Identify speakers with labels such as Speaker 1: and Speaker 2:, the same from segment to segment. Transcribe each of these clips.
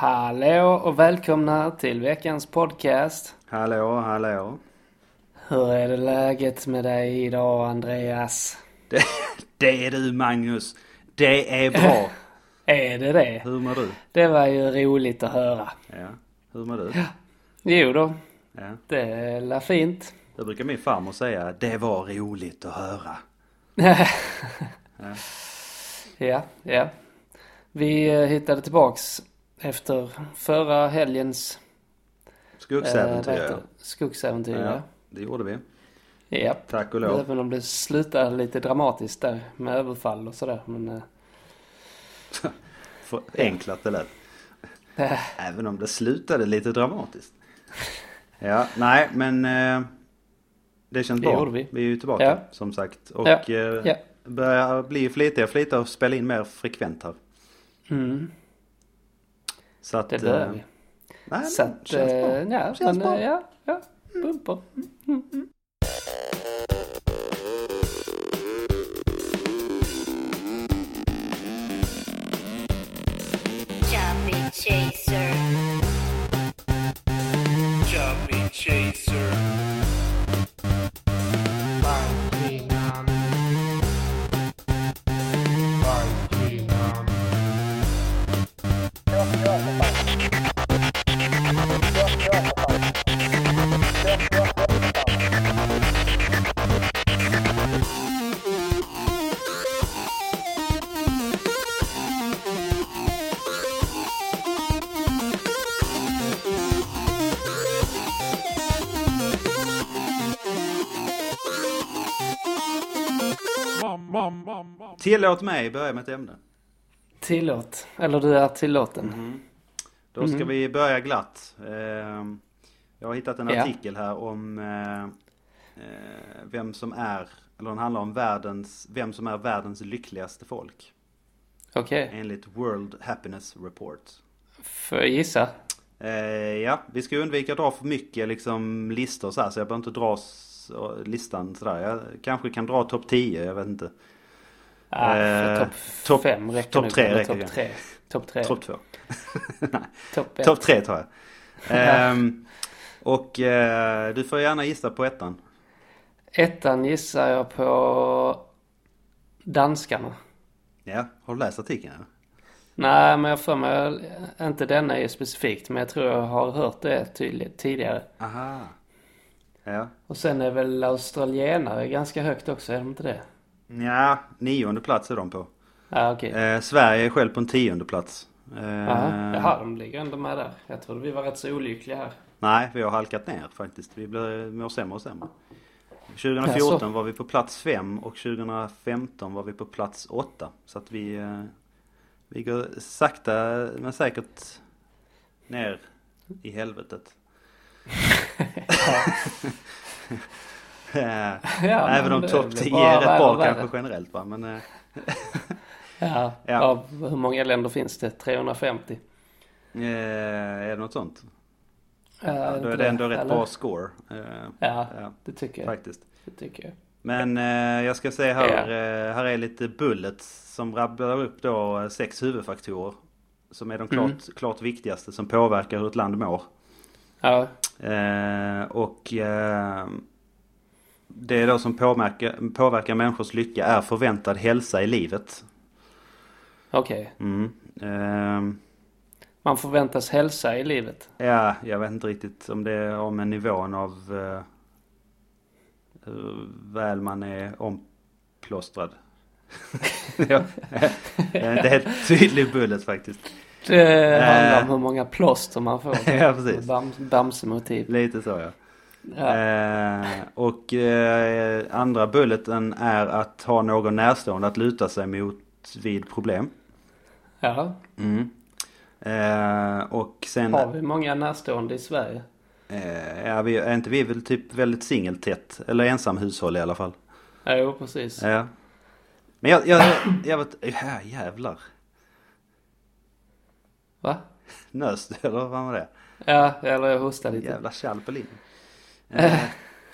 Speaker 1: Hallå och välkomna till veckans podcast.
Speaker 2: Hallå, hallå.
Speaker 1: Hur är det läget med dig idag Andreas?
Speaker 2: Det, det är du Magnus. Det är bra.
Speaker 1: Är det det?
Speaker 2: Hur mår du?
Speaker 1: Det var ju roligt att höra.
Speaker 2: Ja, hur mår du?
Speaker 1: Jo då,
Speaker 2: Ja.
Speaker 1: det är fint.
Speaker 2: Det brukar min farmor säga. Det var roligt att höra.
Speaker 1: Ja, ja. Vi eh, hittade tillbaks efter förra helgens eh,
Speaker 2: Skogsäventyr.
Speaker 1: det? skogsäventyr.
Speaker 2: ja,
Speaker 1: Ja.
Speaker 2: det gjorde vi.
Speaker 1: Ja.
Speaker 2: Tack och lov.
Speaker 1: Även om det slutade lite dramatiskt där med överfall och sådär. Men eh,
Speaker 2: Förenklat det lät.
Speaker 1: eh,
Speaker 2: Även om det slutade lite dramatiskt. Ja, nej men eh, det känns
Speaker 1: Det
Speaker 2: bra.
Speaker 1: gjorde vi.
Speaker 2: är ju tillbaka
Speaker 1: Ja.
Speaker 2: som sagt. Och
Speaker 1: Ja,
Speaker 2: eh,
Speaker 1: ja.
Speaker 2: börjar bli flitiga, flitiga och spela in mer frekvent här.
Speaker 1: mm,
Speaker 2: Så att,
Speaker 1: det
Speaker 2: eh,
Speaker 1: vi.
Speaker 2: Nej,
Speaker 1: Så att,
Speaker 2: känns bra.
Speaker 1: eh, ja,
Speaker 2: Känns
Speaker 1: men
Speaker 2: bra.
Speaker 1: eh, ja, ja, bumper.
Speaker 3: Chubby
Speaker 2: Tillåt mig börja med ett ämne.
Speaker 1: Tillåt. Eller du är tillåten.
Speaker 2: Då ska vi börja glatt. Eh, Jag har hittat en artikel här om eh, eh, vem som är, eller den handlar om världens, vem som är världens lyckligaste folk.
Speaker 1: Okej.
Speaker 2: Enligt World Happiness Report.
Speaker 1: Får jag gissa?
Speaker 2: Eh, ja, vi ska undvika att dra för mycket liksom listor så här, så jag behöver inte dra listan sådär. Jag kanske kan dra topp 10, jag vet inte.
Speaker 1: Ah,
Speaker 2: Eh,
Speaker 1: topp fem räcker
Speaker 2: topp
Speaker 1: nog,
Speaker 2: tre räcker
Speaker 1: Topp tre. Topp tre.
Speaker 2: Topp 2.
Speaker 1: Topp
Speaker 2: 3 tar jag. Ehm, och eh, du får gärna gissa på ettan.
Speaker 1: Ettan gissar jag på danskarna.
Speaker 2: Ja, har du läst artikeln? eller?
Speaker 1: Nej, men jag får mig, inte denna är specifikt, men jag tror jag har hört det tydligt tidigare.
Speaker 2: Aha. Ja.
Speaker 1: Och sen är väl australienare ganska högt också, är de inte det?
Speaker 2: Ja, nionde plats är de på.
Speaker 1: Ja, okej.
Speaker 2: Eh, Sverige är själv på en tionde plats. Eh,
Speaker 1: Jaha, Jaha, de ligger ändå med där. Jag trodde vi var rätt så olyckliga här.
Speaker 2: Nej, vi har halkat ner faktiskt. Vi blir, mår sämre och sämre. 2014
Speaker 1: Jaså?
Speaker 2: var vi på plats 5 och 2015 var vi på plats 8. Så att vi, eh, vi går sakta men säkert ner i helvetet. Eh,
Speaker 1: Ja,
Speaker 2: Även om
Speaker 1: det
Speaker 2: topp
Speaker 1: blir
Speaker 2: 10
Speaker 1: bara
Speaker 2: är rätt bra kanske generellt va. Men eh,
Speaker 1: Ja,
Speaker 2: Ja.
Speaker 1: Hur många länder finns det? 350?
Speaker 2: eh, är det något sånt?
Speaker 1: Ja,
Speaker 2: Ja, då är det ändå rätt
Speaker 1: eller?
Speaker 2: bra score. Eh,
Speaker 1: Ja,
Speaker 2: ja,
Speaker 1: det tycker jag.
Speaker 2: faktiskt.
Speaker 1: Det tycker jag.
Speaker 2: Men eh, jag ska säga här, eh, här är lite bullets som rabblar upp då eh, sex huvudfaktorer. Som är de klart,
Speaker 1: Mm.
Speaker 2: klart viktigaste som påverkar hur ett land mår.
Speaker 1: Ja,
Speaker 2: Eh, och eh, det då som påverkar, påverkar människors lycka är förväntad hälsa i livet.
Speaker 1: okej.
Speaker 2: Mm. Eh,
Speaker 1: Man förväntas hälsa i livet.
Speaker 2: ja, jag vet inte riktigt om det är om en nivån av eh, hur väl man är omplåstrad. det är inte helt tydlig bullet faktiskt.
Speaker 1: Det handlar
Speaker 2: Eh.
Speaker 1: om hur många plåster man får.
Speaker 2: Ja, precis.
Speaker 1: Bam, Bamsemotiv.
Speaker 2: Lite så ja.
Speaker 1: Ja.
Speaker 2: Eh, och eh, andra bulleten är att ha någon närstående att luta sig mot vid problem.
Speaker 1: ja.
Speaker 2: Mm. Eh, och sen,
Speaker 1: Har vi många närstående i Sverige?
Speaker 2: eh, är, vi, är inte vi väl typ väldigt singeltätt? Eller ensamhushåll i alla fall.
Speaker 1: Jo, precis.
Speaker 2: Ja. Men jag, jag, jag vet, ja, jävlar.
Speaker 1: Va?
Speaker 2: Nös eller vad var det?
Speaker 1: Ja, eller jag hostar lite.
Speaker 2: Jävla tjall på linjen. Eh,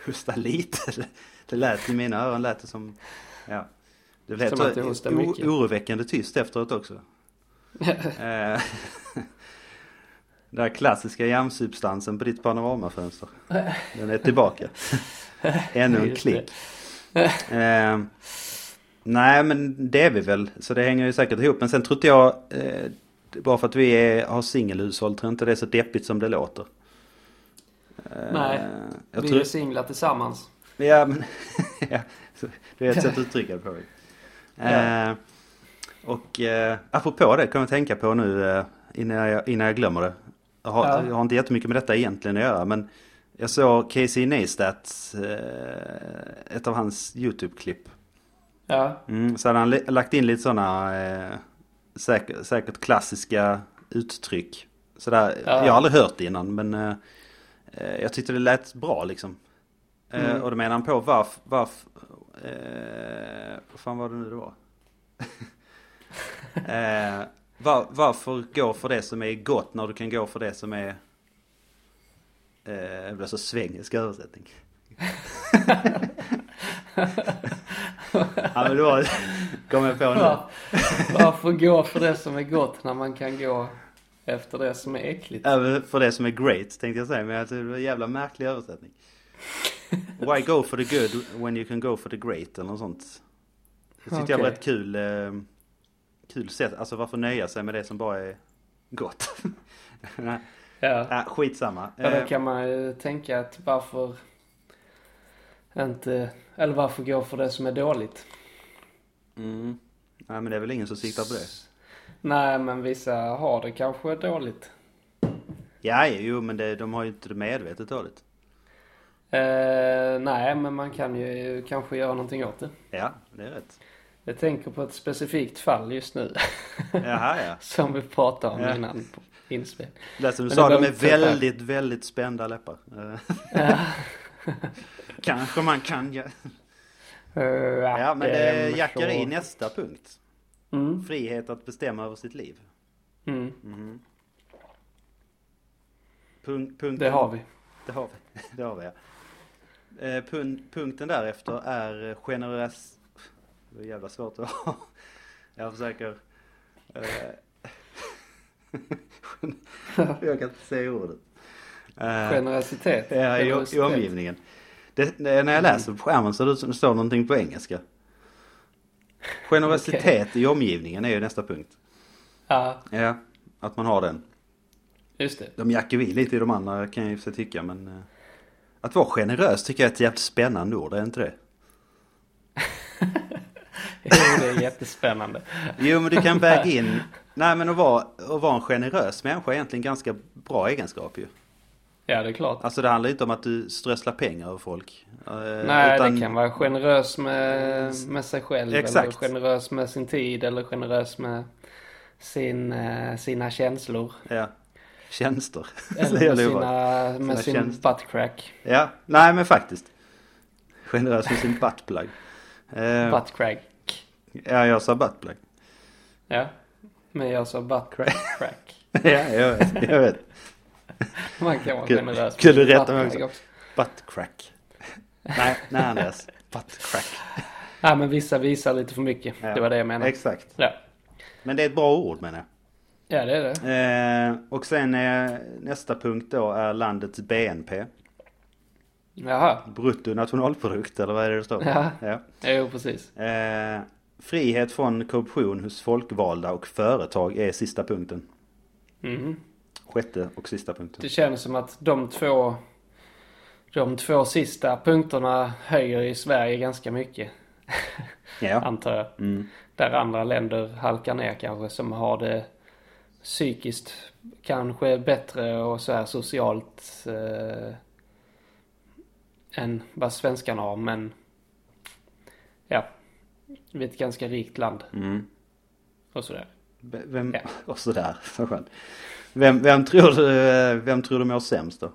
Speaker 2: Hosta lite. Det- lät i mina öron lät det som, ja. Det lät
Speaker 1: Som att du hostar
Speaker 2: o-
Speaker 1: mycket.
Speaker 2: oroväckande tyst efteråt också. Eh, Den här klassiska järnsubstansen på ditt panoramafönster. Den är tillbaka. Ännu en klick. Eh, nej men det är vi väl. Så det hänger ju säkert ihop. Men sen tror inte jag. Eh, bara för att vi är, har singelhushåll tror jag inte det är så deppigt som det låter. Eh,
Speaker 1: Nej,
Speaker 2: jag
Speaker 1: vi
Speaker 2: tror,
Speaker 1: är singlar tillsammans.
Speaker 2: Ja men. ja, det är ett sätt att uttrycka det på. Eh, och eh, apropå det kan jag tänka på nu innan, jag, innan jag glömmer det. Jag har,
Speaker 1: Ja.
Speaker 2: jag har inte jättemycket med detta egentligen att göra men jag såg Casey Neistat, eh, ett av hans YouTube-klipp.
Speaker 1: Ja,
Speaker 2: Mm, så hade han lagt in lite sådana eh, säkert, säkert klassiska uttryck. Sådär,
Speaker 1: Ja.
Speaker 2: Jag har aldrig hört det innan men jag tyckte det lät bra liksom. Eh,
Speaker 1: Mm.
Speaker 2: och då menar han på varför, varför eh, vad fan var det nu det var? eh, var, varför gå för det som är gott när du kan gå för det som är eh, det blir så svengelsk översättning. ja men det var, kom jag på nu.
Speaker 1: Var, varför gå för det som är gott när man kan gå efter det som är äckligt?
Speaker 2: Även för det som är great tänkte jag säga. Men jag tyckte det var en jävla märklig översättning. Why go for the good when you can go for the great eller något sånt. Det tyckte jag var ett kul, eh, kul sätt. Alltså varför nöja sig med det som bara är gott.
Speaker 1: Ja.
Speaker 2: äh, skitsamma.
Speaker 1: Ja, då
Speaker 2: Eh,
Speaker 1: kan man ju tänka att varför inte, eller varför gå för det som är dåligt?
Speaker 2: mm. Nej men det är väl ingen som siktar på det.
Speaker 1: Nej, men vissa har det kanske dåligt.
Speaker 2: Ja, jo men det, de har ju inte det medvetet dåligt.
Speaker 1: Eh, nej, men man kan ju kanske göra någonting åt det.
Speaker 2: Ja, det är rätt.
Speaker 1: Jag tänker på ett specifikt fall just nu.
Speaker 2: Jaha ja.
Speaker 1: som vi pratade om
Speaker 2: Ja.
Speaker 1: innan inspel.
Speaker 2: Det som du
Speaker 1: Men
Speaker 2: sa, de är väldigt, väldigt spända läppar. Eh, Kanske man kan göra. Ja men det
Speaker 1: Ehm,
Speaker 2: jackar i nästa punkt.
Speaker 1: Mm,
Speaker 2: Frihet att bestämma över sitt liv.
Speaker 1: mm,
Speaker 2: Punkt, punkten,
Speaker 1: det har vi.
Speaker 2: Det har vi. Det har vi ja. Eh, pun, punkten därefter är generös... Det är jävla svårt att ha. Jag försöker... Eh, jag kan inte säga ordet. Eh,
Speaker 1: Generositet.
Speaker 2: Ja, i, i omgivningen. Det, när jag läser på skärmen så det ut som det står någonting på engelska. Generositet i omgivningen är ju nästa punkt.
Speaker 1: Ja,
Speaker 2: Ja, att man har den.
Speaker 1: just det.
Speaker 2: De jackar vi lite i de andra kan jag ju för sig tycka men... eh, Att vara generös tycker jag är ett jävligt spännande ord, är inte det?
Speaker 1: Jo, det är jättespännande.
Speaker 2: Jo men du kan väga in... Nej men att vara, att vara en generös människa är egentligen ganska bra egenskap ju.
Speaker 1: Ja, det är klart.
Speaker 2: Alltså det handlar inte om att du strösslar pengar över folk. Eh,
Speaker 1: Nej,
Speaker 2: utan-
Speaker 1: det kan vara generös med, med sig själv.
Speaker 2: Exakt.
Speaker 1: Eller generös med sin tid. Eller generös med sin, eh, sina känslor.
Speaker 2: Ja. Tjänster.
Speaker 1: Eller med, sina, med
Speaker 2: Sina
Speaker 1: sin
Speaker 2: tjänster.
Speaker 1: buttcrack.
Speaker 2: Ja, nej men faktiskt. Generös med sin buttplug. Eh,
Speaker 1: Buttcrack.
Speaker 2: ja, jag sa buttplug.
Speaker 1: Ja. Men jag sa buttcrack.
Speaker 2: ja, jag vet. Jag vet.
Speaker 1: Man kan vara generös.
Speaker 2: kul du rättar mig också. Buttcrack. nej, nej Andreas. Buttcrack.
Speaker 1: Nej, men vissa visar lite för mycket.
Speaker 2: Ja,
Speaker 1: Det var det jag menade.
Speaker 2: Exakt.
Speaker 1: Ja.
Speaker 2: Men det är ett bra ord menar jag.
Speaker 1: ja, det är det.
Speaker 2: Eh, och sen är nästa punkt då är landets BNP.
Speaker 1: Jaha.
Speaker 2: Bruttonationalprodukt eller vad är det det står?
Speaker 1: Ja.
Speaker 2: ja.
Speaker 1: Jo, precis.
Speaker 2: Eh, frihet från korruption hos folkvalda och företag är sista punkten.
Speaker 1: Mhm.
Speaker 2: Sjätte och sista punkten.
Speaker 1: Det känns som att de två, de två sista punkterna höjer i Sverige ganska mycket.
Speaker 2: Ja.
Speaker 1: Antar jag.
Speaker 2: Mm.
Speaker 1: Där andra länder halkar ner kanske som har det psykiskt kanske bättre och så här socialt eh, än vad svenskarna har. Men ja, vi är ett ganska rikt land
Speaker 2: Mm.
Speaker 1: och sådär.
Speaker 2: Vem,
Speaker 1: Ja.
Speaker 2: och sådär, så skönt. Vem, vem, tror du, eh, vem tror du mår sämst då?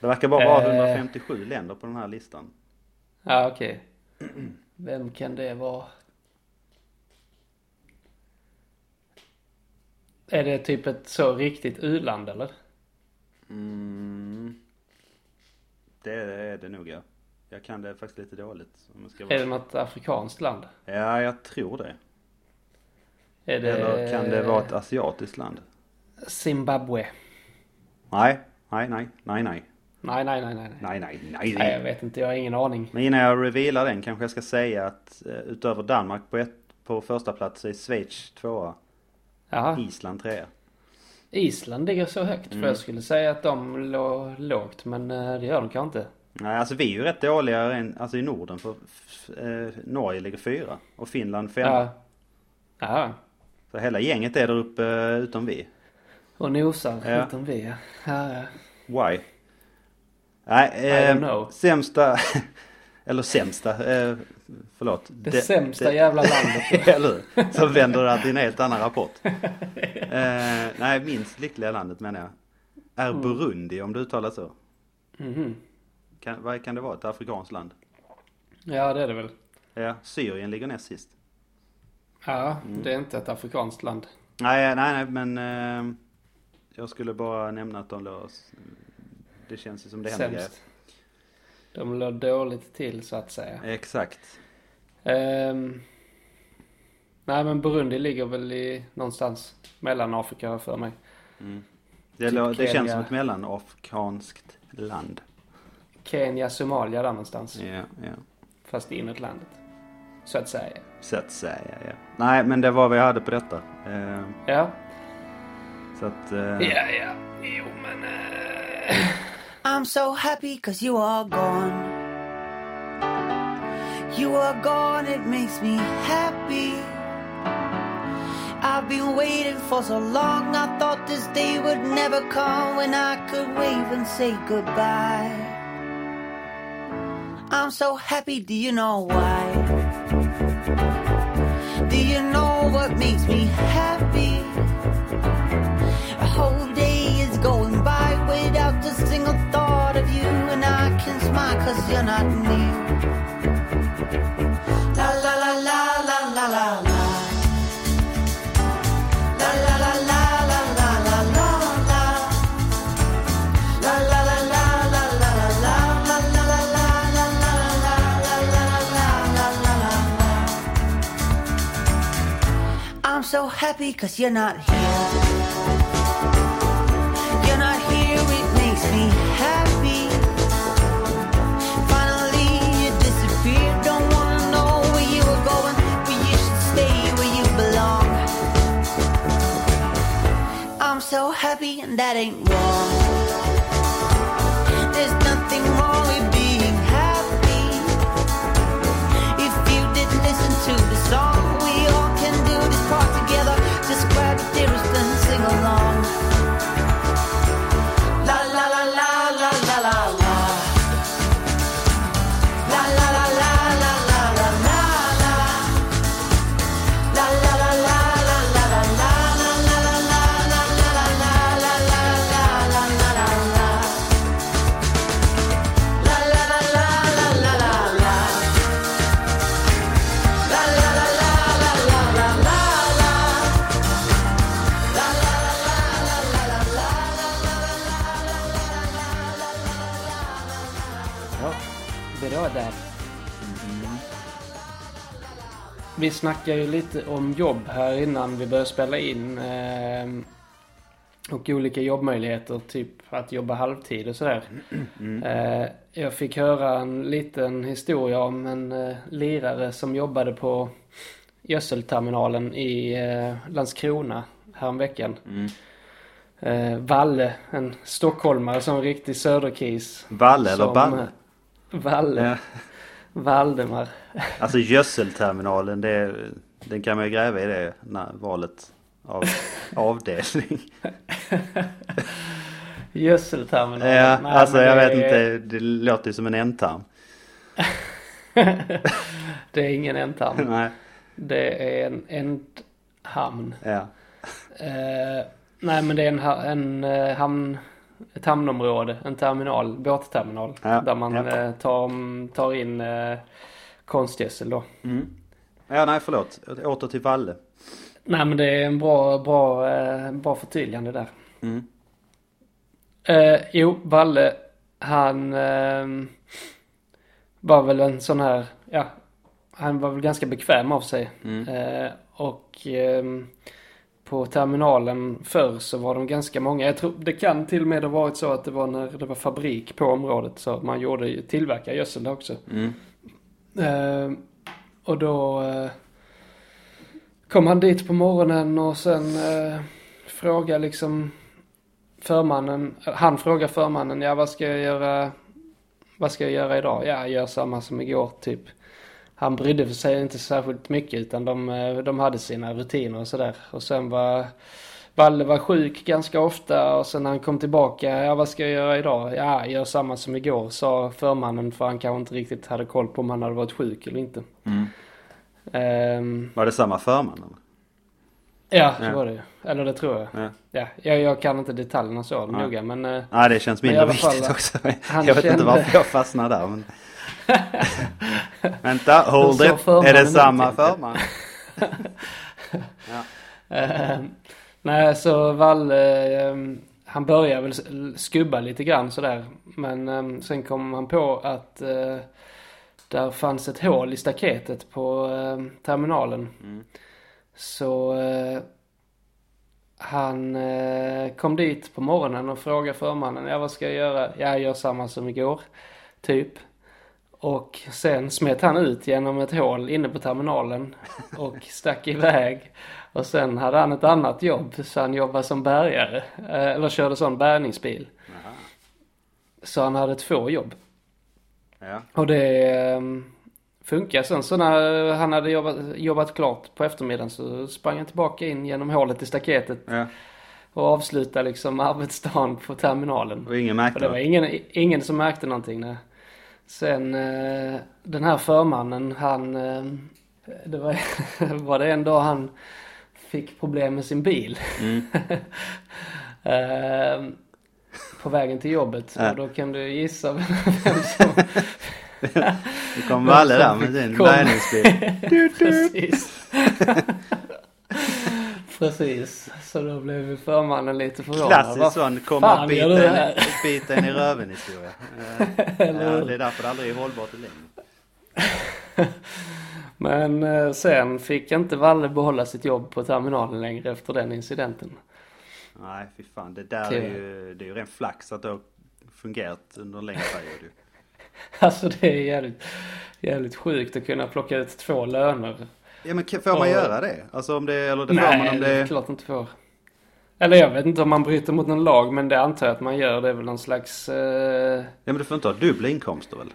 Speaker 2: Det verkar bara vara
Speaker 1: Eh.
Speaker 2: 157 länder på den här listan.
Speaker 1: Ja, okej. Vem kan det vara? Är det typ ett så riktigt u-land eller?
Speaker 2: Mm. Det är det nog ja. Jag kan det faktiskt lite dåligt. Om jag ska vara...
Speaker 1: Är det något afrikanskt land?
Speaker 2: Ja, jag tror det.
Speaker 1: Är det...
Speaker 2: Eller kan det vara ett asiatiskt land?
Speaker 1: Zimbabwe.
Speaker 2: Nej, nej, nej, nej, nej.
Speaker 1: Nej, nej, nej, nej. nej.
Speaker 2: Nej, nej, nej.
Speaker 1: Jag vet inte. Jag har ingen aning.
Speaker 2: Men innan jag revealar den kanske jag ska säga att eh, utöver Danmark på, ett, på första plats är Schweiz tvåa.
Speaker 1: Jaha.
Speaker 2: Island trea.
Speaker 1: Island ligger så högt.
Speaker 2: Mm.
Speaker 1: För jag skulle säga att de låg lågt. Men eh, det gör de kanske inte.
Speaker 2: Nej, alltså vi är ju rätt dåliga än- alltså i Norden för eh, Norge ligger fyra och Finland femma.
Speaker 1: Ja. Ja.
Speaker 2: Så hela gänget är där uppe eh, utom vi.
Speaker 1: Och nosar
Speaker 2: Ja.
Speaker 1: utom vi. Ja, ja.
Speaker 2: Why? Nej,
Speaker 1: I don't
Speaker 2: eh,
Speaker 1: know.
Speaker 2: sämsta, eller sämsta, eh, förlåt.
Speaker 1: Det,
Speaker 2: Det-
Speaker 1: sämsta
Speaker 2: det-
Speaker 1: jävla landet.
Speaker 2: Eller hur? Som vänder det till en helt annan rapport. eh, nej, minst lyckliga landet menar jag. Är
Speaker 1: Mm.
Speaker 2: Burundi om du uttalar så.
Speaker 1: Mhm.
Speaker 2: Kan, vad kan det vara? Ett afrikanskt land?
Speaker 1: Ja, det är det väl.
Speaker 2: Ja, Syrien ligger näst sist.
Speaker 1: Ja,
Speaker 2: Mm.
Speaker 1: det är inte ett afrikanskt land.
Speaker 2: Nej, nej, nej, men eh, jag skulle bara nämna att de låg, det känns ju som det händer grejer.
Speaker 1: De låg dåligt till så att säga.
Speaker 2: Exakt.
Speaker 1: Ehm, nej men Burundi ligger väl i någonstans mellan Afrika för mig.
Speaker 2: Det,
Speaker 1: Typ
Speaker 2: lå- det känns
Speaker 1: Kenya.
Speaker 2: som ett mellanafrikanskt land.
Speaker 1: Kenya, Somalia där någonstans.
Speaker 2: Ja, ja.
Speaker 1: Fast inåt landet. Så att säga.
Speaker 2: Så att säga, ja. Nej, men det var vad jag hade på detta. Eh,
Speaker 1: Ja.
Speaker 2: så att... Eh,
Speaker 1: Ja, ja. Jo men... eh,
Speaker 4: I'm so happy cause you are gone. You are gone, it makes me happy. I've been waiting for so long, I thought this day would never come when I could wave and say goodbye. I'm so happy, do you know why? Do you know what makes me happy? A whole day is going by without a single thought of you, and I can smile cause you're not near. So happy cause you're not here. You're not here, it makes me happy. Finally, you disappeared. Don't wanna know where you were going, but you should stay where you belong. I'm so happy, and that ain't wrong.
Speaker 1: Snackade ju lite om jobb här innan vi började spela in. ehm, och olika jobbmöjligheter, typ att jobba halvtid och sådär. Eh, jag fick höra en liten historia om en eh, lirare som jobbade på gödselterminalen i eh, Landskrona häromveckan. Eh, Valle, en stockholmare som en riktig söderkis.
Speaker 2: Valle eller
Speaker 1: som,
Speaker 2: Balle?
Speaker 1: eh, Valle. Valdemar.
Speaker 2: Alltså gödselterminalen, det, den kan man ju gräva i det när valet av avdelning.
Speaker 1: Gödselterminalen.
Speaker 2: Ja,
Speaker 1: Nej,
Speaker 2: alltså jag vet
Speaker 1: är-
Speaker 2: inte, det låter ju som en ändtarm.
Speaker 1: Det är ingen ändtarm.
Speaker 2: Nej,
Speaker 1: Det är en ändhamn.
Speaker 2: ja.
Speaker 1: Eh, nej men det är en, ha- en eh, hamn, ett hamnområde, en terminal, båtterminal.
Speaker 2: Ja,
Speaker 1: där man
Speaker 2: ja.
Speaker 1: eh, tar, tar in eh, konstgödsel då.
Speaker 2: Ja, nej förlåt. Åter till Valle.
Speaker 1: Nej men det är en bra, bra, eh, bra förtydligande där.
Speaker 2: Mm.
Speaker 1: Eh, jo, Valle, han eh, var väl en sån här, ja, han var väl ganska bekväm av sig.
Speaker 2: Mm.
Speaker 1: Eh, och ehm, på terminalen förr så var de ganska många. Jag tror det kan till och med ha varit så att det var när det var fabrik på området så att man gjorde, tillverkade gödsel där också.
Speaker 2: Mm.
Speaker 1: Eh, och då eh, kom han dit på morgonen och sen eh, frågade liksom förmannen, han frågar förmannen, ja vad ska jag göra, vad ska jag göra idag? Ja, jag gör samma som igår typ. Han brydde sig inte särskilt mycket utan de, eh, de hade sina rutiner och sådär. Och sen var Valle var sjuk ganska ofta och sen när han kom tillbaka, ja vad ska jag göra idag? Ja, jag gör samma som igår, sa förmannen för han kanske inte riktigt hade koll på om han hade varit sjuk eller inte.
Speaker 2: Mm.
Speaker 1: Ehm,
Speaker 2: Var det samma förman?
Speaker 1: ja, det
Speaker 2: Ja.
Speaker 1: var det ju. Eller det tror jag.
Speaker 2: Ja.
Speaker 1: Ja, jag, jag kan inte detaljerna så
Speaker 2: Ja.
Speaker 1: noga men... eh,
Speaker 2: Nej, det känns mindre viktigt också.
Speaker 1: han
Speaker 2: Jag vet inte
Speaker 1: kände-
Speaker 2: varför jag fastnar där. Men... Vänta, hold it. Är det samma förman?
Speaker 1: Eh, nej, så Valle, eh, han börjar väl skubba lite grann sådär. Men eh, sen kom han på att eh, där fanns ett hål i staketet på terminalen.
Speaker 2: Mm.
Speaker 1: Så eh, han eh, kom dit på morgonen och frågade förmannen, ja vad ska jag göra? Ja, jag gör samma som igår, typ. Och sen smet han ut genom ett hål inne på terminalen och stack iväg. Och sen hade han ett annat jobb, så han jobbade som bärgare. eh, Eller körde sån bärgningsbil.
Speaker 2: Jaha.
Speaker 1: Så han hade två jobb.
Speaker 2: Ja.
Speaker 1: Och det um, funkar. Sen så när han hade jobbat, jobbat klart på eftermiddagen så sprang han tillbaka in genom hålet i staketet
Speaker 2: ja.
Speaker 1: och avslutade liksom arbetsdagen på terminalen.
Speaker 2: Och ingen
Speaker 1: Och
Speaker 2: märkte
Speaker 1: det var ingen, ingen som märkte någonting. Nej. Sen eh, den här förmannen, han... Eh, det var, var det en dag han fick problem med sin bil.
Speaker 2: Mm.
Speaker 1: eh, på vägen till jobbet.
Speaker 2: Ja.
Speaker 1: Och då kan du gissa vem som...
Speaker 2: Nu kom Valle där med sin bärgningsbil.
Speaker 1: Precis. Precis. Så då blev förmannen lite förvånad.
Speaker 2: Klassisk sån komma och bita en, bita en i röven historia. Eh, ja, det är därför det aldrig är hållbart i längden.
Speaker 1: Men eh, sen fick inte Valle behålla sitt jobb på terminalen längre efter den incidenten.
Speaker 2: Nej, fy fan. Det där är ju, det är ju ren flax att det har fungerat under en längre period.
Speaker 1: Alltså det är jävligt, jävligt sjukt att kunna plocka ut två löner.
Speaker 2: Ja men får man
Speaker 1: Och-
Speaker 2: göra det? Alltså om det, eller det får
Speaker 1: Nej,
Speaker 2: man om
Speaker 1: det
Speaker 2: det...
Speaker 1: klart inte får. Eller jag vet inte om man bryter mot någon lag men det antar jag att man gör. Det är väl någon slags... Eh,
Speaker 2: Ja men du får inte ha dubbla inkomster väl?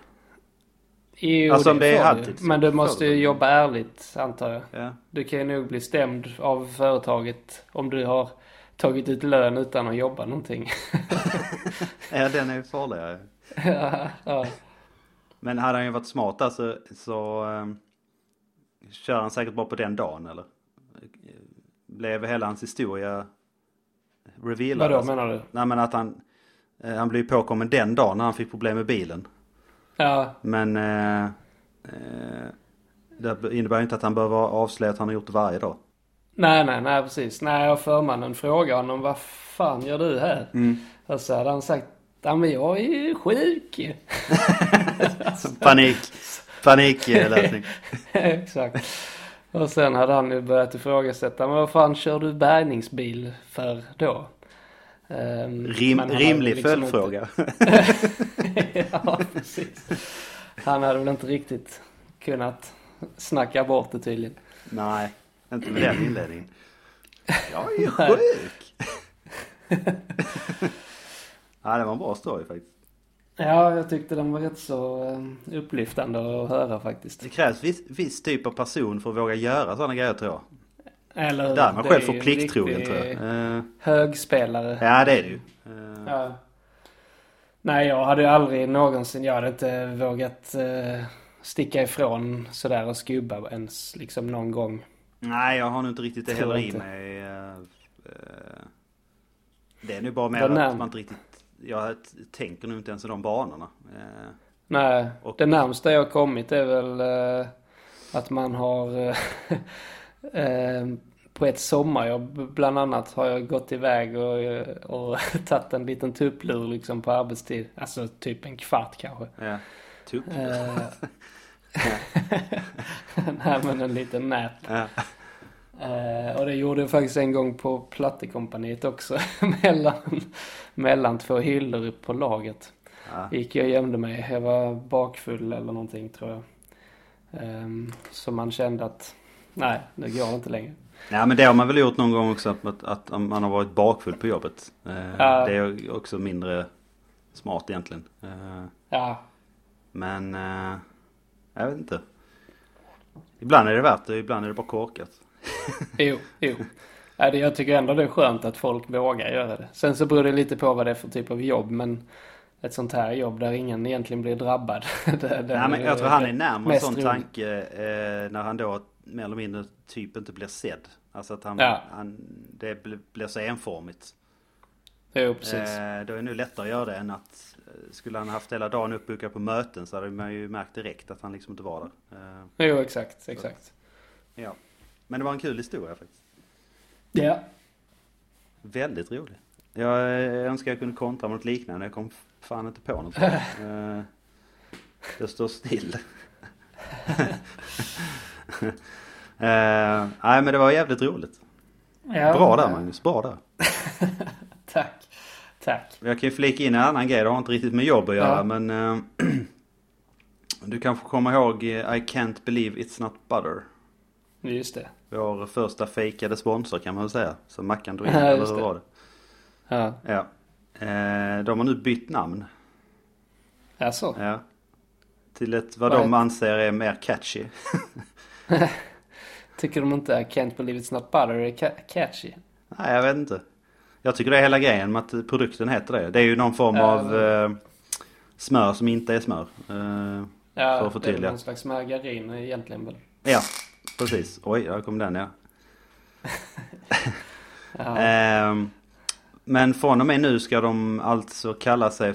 Speaker 1: jo,
Speaker 2: Alltså, om det är
Speaker 1: får
Speaker 2: halvtid,
Speaker 1: du. Men du
Speaker 2: får
Speaker 1: måste ju jobba ärligt antar jag.
Speaker 2: Ja.
Speaker 1: Du kan ju nog bli stämd av företaget om du har tagit ut lön utan att jobba någonting.
Speaker 2: Ja den är ju farligare.
Speaker 1: ja, ja.
Speaker 2: Men hade han ju varit smart alltså så um, kör han säkert bara på den dagen eller? Blev hela hans historia revealad?
Speaker 1: Vadå
Speaker 2: alltså?
Speaker 1: menar du?
Speaker 2: Nej men att han, eh, han blev påkommen den dagen när han fick problem med bilen.
Speaker 1: Ja,
Speaker 2: Men eh, eh, det innebär inte att han behöver avslöja att han har gjort det varje dag.
Speaker 1: nej, nej, nej, precis. Nej, och förmannen frågade honom vad fan gör du här?
Speaker 2: Mm.
Speaker 1: Och så hade han sagt, ja men jag är ju sjuk.
Speaker 2: Panik, paniklösning.
Speaker 1: Exakt. Och sen hade han ju börjat ifrågasätta, men vad fan kör du bärgningsbil för då? Ehm,
Speaker 2: Rim, rimlig
Speaker 1: liksom
Speaker 2: följdfråga.
Speaker 1: Inte, ja, precis. Han hade väl inte riktigt kunnat snacka bort det tydligen.
Speaker 2: Nej, inte med den inledningen. Jag är
Speaker 1: Nej.
Speaker 2: sjuk. ja, det var en bra story faktiskt.
Speaker 1: Ja, jag tyckte den var rätt så eh, upplyftande att höra faktiskt.
Speaker 2: Det krävs viss, viss typ av person för att våga göra sådana grejer tror jag.
Speaker 1: Eller
Speaker 2: Där är man själv
Speaker 1: en
Speaker 2: plikttrogen tror jag. Eh,
Speaker 1: Högspelare.
Speaker 2: ja, det är det ju. Eh,
Speaker 1: Ja. Nej, jag hade ju aldrig någonsin, jag hade inte vågat eh, sticka ifrån sådär och skubba ens liksom någon gång.
Speaker 2: Nej, jag har nog inte riktigt det heller i mig. Det är nu bara mer att man inte riktigt... Jag tänker nog inte ens i de banorna. Eh,
Speaker 1: Nej,
Speaker 2: Och-
Speaker 1: det närmsta jag kommit är väl eh, att man har eh, på ett sommarjobb bland annat har jag gått iväg och, och tagit en liten tupplur liksom på arbetstid. Alltså typ en kvart kanske.
Speaker 2: Ja. Tupp.
Speaker 1: Nej men en liten nap.
Speaker 2: Ja.
Speaker 1: Eh, och det gjorde jag faktiskt en gång på Plattekompaniet också. mellan, mellan två hyllor på laget.
Speaker 2: Ja.
Speaker 1: Gick jag och gömde mig. Jag var bakfull eller någonting tror jag. Ehm, så man kände att nej, nu går det inte längre.
Speaker 2: Nej men det har man väl gjort någon gång också att, att, man har varit bakfull på jobbet. Eh,
Speaker 1: Ja.
Speaker 2: Det är också mindre smart egentligen. Eh,
Speaker 1: Ja,
Speaker 2: men jag vet inte. Ibland är det värt det, ibland är det bara korkat.
Speaker 1: jo, jo. Jag tycker ändå det är skönt att folk vågar göra det. Sen så beror det lite på vad det är för typ av jobb. Men ett sånt här jobb där ingen egentligen blir drabbad. det,
Speaker 2: Nej men jag tror han är närmare en sån
Speaker 1: roligt.
Speaker 2: tanke eh, när han då mer eller mindre typ inte blir sedd. Alltså att han,
Speaker 1: Ja.
Speaker 2: han det blir, så enformigt.
Speaker 1: Jo, precis.
Speaker 2: Eh, då är det nu lättare att göra det än att eh, skulle han haft hela dagen uppbokad på möten så hade man ju märkt direkt att han liksom inte var där. Eh,
Speaker 1: Jo, exakt, exakt.
Speaker 2: ja. Men det var en kul historia faktiskt.
Speaker 1: Ja.
Speaker 2: Väldigt rolig. Jag önskar jag kunde kontra något liknande. Jag kom fan inte på något. Eh, jag står still. Eh, nej men det var jävligt roligt.
Speaker 1: ja
Speaker 2: Bra där Magnus, bra där.
Speaker 1: Tack. Tack.
Speaker 2: Jag kan ju flika in en annan grej, det har inte riktigt med jobb att göra
Speaker 1: Ja.
Speaker 2: men eh, Du kanske kommer ihåg I can't believe it's not butter.
Speaker 1: Just det.
Speaker 2: Vår första fejkade sponsor kan man väl säga. Som Mackan drog in,
Speaker 1: Ja,
Speaker 2: eller hur
Speaker 1: det.
Speaker 2: var det?
Speaker 1: Ja.
Speaker 2: Ja. Eh, de har nu bytt namn.
Speaker 1: Alltså.
Speaker 2: Ja. Till ett vad
Speaker 1: Vad
Speaker 2: de
Speaker 1: är-
Speaker 2: anser är mer catchy.
Speaker 1: Tycker de inte I can't believe it's not butter är ca- catchy?
Speaker 2: Nej jag vet inte. Jag tycker det är hela grejen med att produkten heter det. Det är ju någon form
Speaker 1: Ja,
Speaker 2: av eh, smör som inte är smör. Eh, För
Speaker 1: Ja,
Speaker 2: att
Speaker 1: det är
Speaker 2: förtydliga.
Speaker 1: någon slags margarin egentligen väl?
Speaker 2: ja, precis. Oj, där kom den ja.
Speaker 1: Ja.
Speaker 2: Ehm, men från och med nu ska de alltså kalla sig,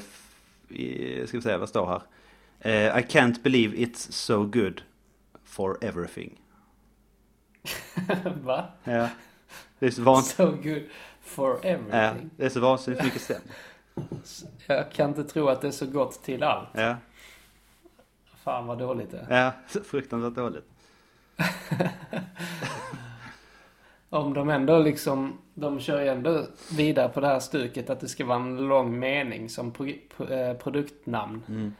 Speaker 2: ska vi se vad står här. Eh, I can't believe it's so good for everything.
Speaker 1: Va?
Speaker 2: Ja. Det är så vansinnigt.
Speaker 1: So good for
Speaker 2: Ja,
Speaker 1: everything.
Speaker 2: det är så vansinnigt mycket sämre.
Speaker 1: Jag kan inte tro att det är så gott till allt.
Speaker 2: Ja,
Speaker 1: Fan vad dåligt det är.
Speaker 2: ja, fruktansvärt dåligt.
Speaker 1: Om de ändå liksom, de kör ju ändå vidare på det här stuket att det ska vara en lång mening som pro, pro, eh, produktnamn.
Speaker 2: Mm.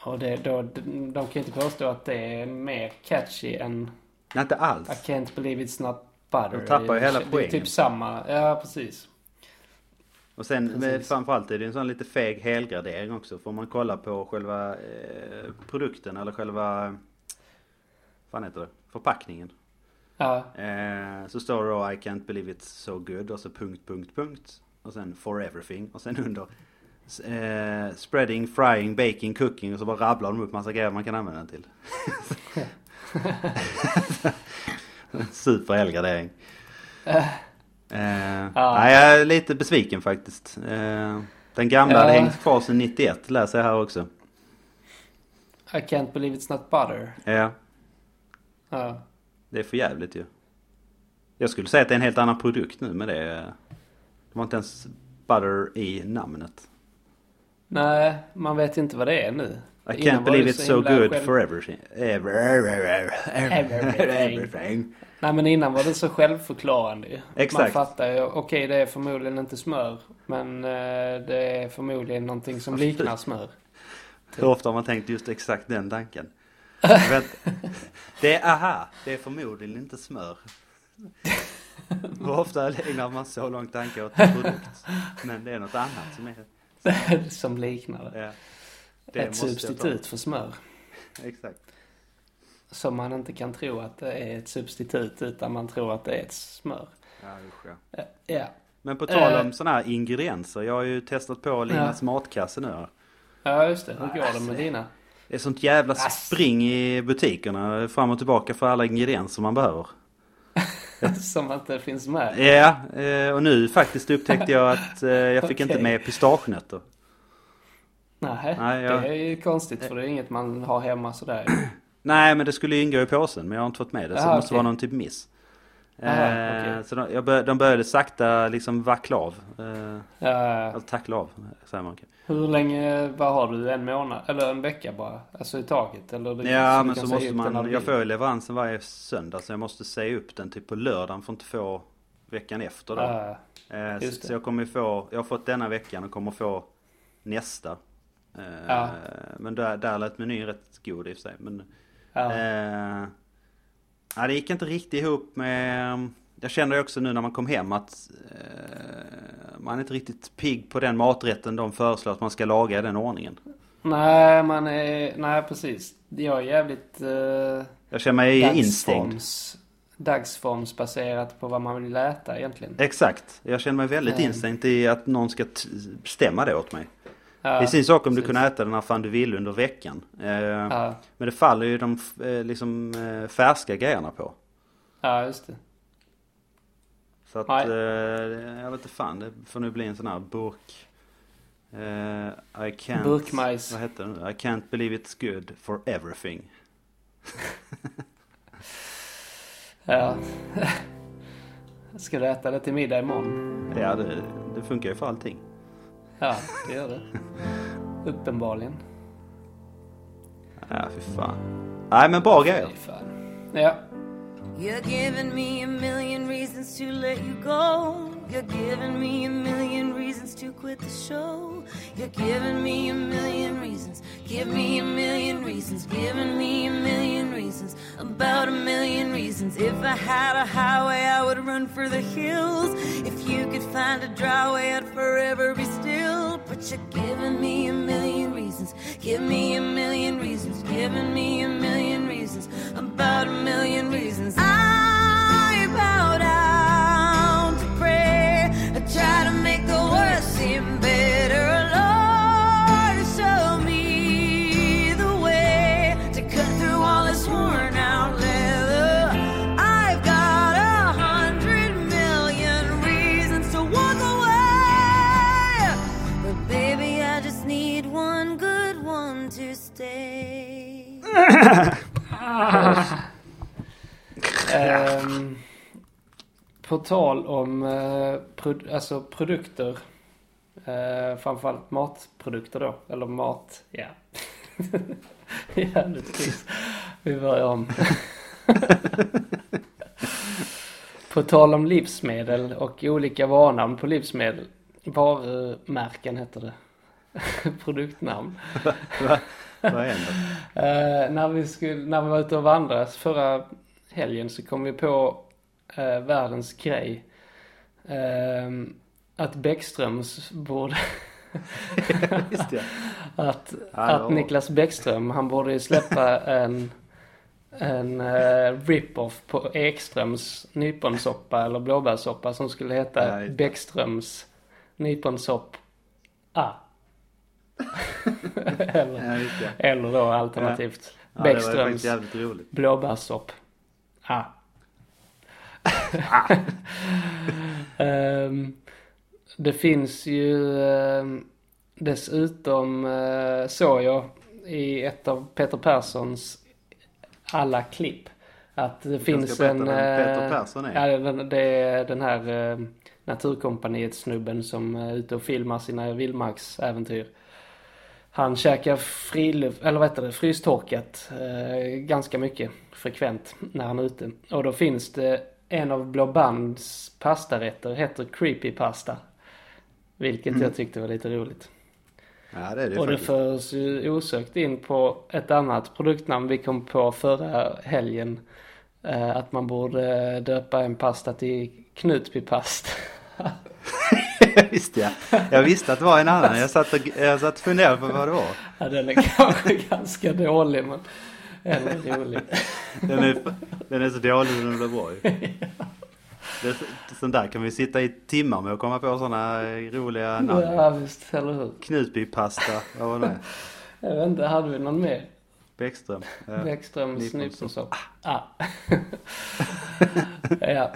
Speaker 1: Och det, då, de kan ju inte påstå att det är mer catchy än
Speaker 2: Nej, inte
Speaker 1: I
Speaker 2: alls.
Speaker 1: can't believe it's not butter.
Speaker 2: De tappar ju hela
Speaker 1: Det är
Speaker 2: poängen.
Speaker 1: typ samma, ja precis.
Speaker 2: Och sen med, framförallt är det en sån lite feg helgradering också. Får man kolla på själva eh, produkten eller själva, fan heter det, förpackningen.
Speaker 1: Ja,
Speaker 2: Eh, så står det då I can't believe it's so good och så punkt, punkt, punkt. Och sen for everything och sen under eh, spreading, frying, baking, cooking och så bara rabblar de upp massa grejer man kan använda den till. Super helgardering. Eh, nej, jag är lite besviken faktiskt. Eh, den gamla
Speaker 1: Ja.
Speaker 2: hade hängt kvar sedan 91 läser jag här också.
Speaker 1: I can't believe it's not butter.
Speaker 2: Ja,
Speaker 1: Ja.
Speaker 2: det är för jävligt ju. Jag skulle säga att det är en helt annan produkt nu med det. Det var inte ens butter i namnet.
Speaker 1: Nej, man vet inte vad det är nu.
Speaker 2: I can't believe it's so good
Speaker 1: själv-
Speaker 2: for everything. Ever,
Speaker 1: Everything. Nej men innan var det så självförklarande ju. Man
Speaker 2: Exakt.
Speaker 1: fattar ju, okej det är förmodligen inte smör. Men eh, det är förmodligen någonting som liknar smör.
Speaker 2: Hur ofta har man tänkt just exakt den tanken? Det är aha, det är förmodligen inte smör. Hur ofta ägnar man så lång tanke åt en produkt? Men det är något annat som är...
Speaker 1: som liknar det.
Speaker 2: Ja, det
Speaker 1: Ett substitut för smör.
Speaker 2: Exakt.
Speaker 1: Som man inte kan tro att det är ett substitut utan man tror att det är ett smör.
Speaker 2: Ja, usch, ja.
Speaker 1: Eh, Ja,
Speaker 2: Men på tal om
Speaker 1: Eh.
Speaker 2: sådana här ingredienser. Jag har ju testat på Linas matkasse nu.
Speaker 1: ja just det. Hur går det
Speaker 2: Alltså.
Speaker 1: med dina?
Speaker 2: Det är sånt jävla
Speaker 1: Ass.
Speaker 2: spring i butikerna fram och tillbaka för alla ingredienser man behöver.
Speaker 1: som inte finns med.
Speaker 2: Ja, eh, och nu faktiskt upptäckte jag att eh, jag fick
Speaker 1: Okej.
Speaker 2: inte med pistagenötter.
Speaker 1: Nej,
Speaker 2: Nej, jag-
Speaker 1: det är ju konstigt för det är inget man har hemma sådär.
Speaker 2: Nej, men det skulle ju ingå i påsen men jag har inte fått med det så
Speaker 1: Jaha,
Speaker 2: det måste
Speaker 1: okej.
Speaker 2: vara någon typ miss.
Speaker 1: Aha,
Speaker 2: Eh,
Speaker 1: okej.
Speaker 2: Så de, jag bör, de började sakta liksom vackla av. Eh,
Speaker 1: Ja,
Speaker 2: alltså tackla av, säger man.
Speaker 1: hur länge, vad har du? En månad? Eller en vecka bara? Alltså i taget? Eller du,
Speaker 2: Ja
Speaker 1: du
Speaker 2: men så måste man, jag får ju leveransen varje söndag så jag måste säga upp den typ på lördagen för att inte få veckan efter då.
Speaker 1: Ja,
Speaker 2: Eh,
Speaker 1: just
Speaker 2: så,
Speaker 1: det.
Speaker 2: så jag kommer få, jag har fått denna veckan och kommer få nästa. Eh,
Speaker 1: Ja.
Speaker 2: Men där, där lät menyn rätt god i och för sig. Men,
Speaker 1: ja.
Speaker 2: eh, det gick inte riktigt ihop med... Jag känner ju också nu när man kom hem att eh, man är inte riktigt pigg på den maträtten de föreslår att man ska laga i den ordningen.
Speaker 1: Nej, man är... Nej, precis. Jag är jävligt... Uh,
Speaker 2: Jag känner mig instängd.
Speaker 1: dagsforms, dagsformsbaserat på vad man vill äta egentligen.
Speaker 2: Exakt. Jag känner mig väldigt
Speaker 1: Eh.
Speaker 2: instängd i att någon ska bestämma det åt mig.
Speaker 1: Ja,
Speaker 2: det är sin sak om du
Speaker 1: precis.
Speaker 2: kunde äta den här fan du vill under veckan. Eh,
Speaker 1: Ja,
Speaker 2: Men det faller ju de eh, liksom eh, färska grejerna på.
Speaker 1: ja, just det.
Speaker 2: Så att, eh, jag vet inte fan, det får nu bli en sån här burk. I can't...
Speaker 1: Burkmajs.
Speaker 2: Vad heter det nu? I can't believe it's good for everything.
Speaker 1: Ja. Ska du äta det till middag imorgon?
Speaker 2: Ja, det, det funkar ju för allting.
Speaker 1: Ja, det gör det. Uppenbarligen.
Speaker 2: Ja, fy fan. Nej, men bra grejer.
Speaker 1: Fy fan. Ja.
Speaker 4: You're giving me a million reasons to let you go. You're giving me a million reasons to quit the show. You're giving me a million reasons. Give me a million reasons. Giving me a million reasons. About a million reasons. If I had a highway, I would run for the hills. If you could find a dry way, I'd forever be still. But you're giving me a million reasons. Give me a million reasons. Giving me a million reasons. About a million reasons. I bow down to pray. I try to make the worst seem better.
Speaker 1: Um, på tal om eh, uh, pro- alltså produkter. Uh, framförallt matprodukter då. Eller mat, ja. Jävligt trist. Vi börjar om. på tal om livsmedel och olika varnamn på livsmedel. Varumärken heter det. Produktnamn.
Speaker 2: Vad händer?
Speaker 1: Eh, när, vi skulle, när vi var ute och vandrade förra helgen så kom vi på eh, världens grej. Eh, att Bäckströms borde...
Speaker 2: Just det.
Speaker 1: att, att Niklas Bäckström, han borde ju släppa en, en eh, rip-off på Ekströms nyponsoppa eller blåbärssoppa som skulle
Speaker 2: Ja,
Speaker 1: heta
Speaker 2: det.
Speaker 1: Bäckströms nyponsopp A. eller,
Speaker 2: Ja,
Speaker 1: eller då alternativt
Speaker 2: Ja,
Speaker 1: Bäckströms
Speaker 2: roligt.
Speaker 1: blåbärssopp. Ah. Ehm, det finns ju ehm, dessutom uh, såg jag i ett av Peter Perssons alla klipp att det finns
Speaker 2: berätta
Speaker 1: en...
Speaker 2: vem Peter
Speaker 1: eh,
Speaker 2: Persson är.
Speaker 1: Ja, det, är den här uh, Naturkompaniet-snubben som är ute och filmar sina vildmarksäventyr. Han käkar friluft, eller vad heter det, frystorkat eh, ganska mycket frekvent när han är ute. Och då finns det en av Blå Bands pastarätter, heter Creepy Pasta. Vilket jag tyckte var lite roligt.
Speaker 2: Ja, det är det
Speaker 1: och det förs ju osökt in på ett annat produktnamn vi kom på förra helgen. Eh, att man borde döpa en pasta till Knutbypasta.
Speaker 2: Visst ja. Jag visste att det var en annan. Jag satt och, jag satt och funderade på vad det var.
Speaker 1: ja, den är kanske ganska dålig men ändå rolig.
Speaker 2: Den är, den är så dålig så den blir bra ju. Det är, så- sån där kan vi sitta i timmar med att komma på sådana roliga namn.
Speaker 1: Ja visst, eller hur?
Speaker 2: Knutbypasta, vad var det?
Speaker 1: Jag vet inte, hade vi någon mer?
Speaker 2: Bäckström. Ja.
Speaker 1: Bäckströms
Speaker 2: Nyponsopp.
Speaker 1: nyponsopp. Ah. ja.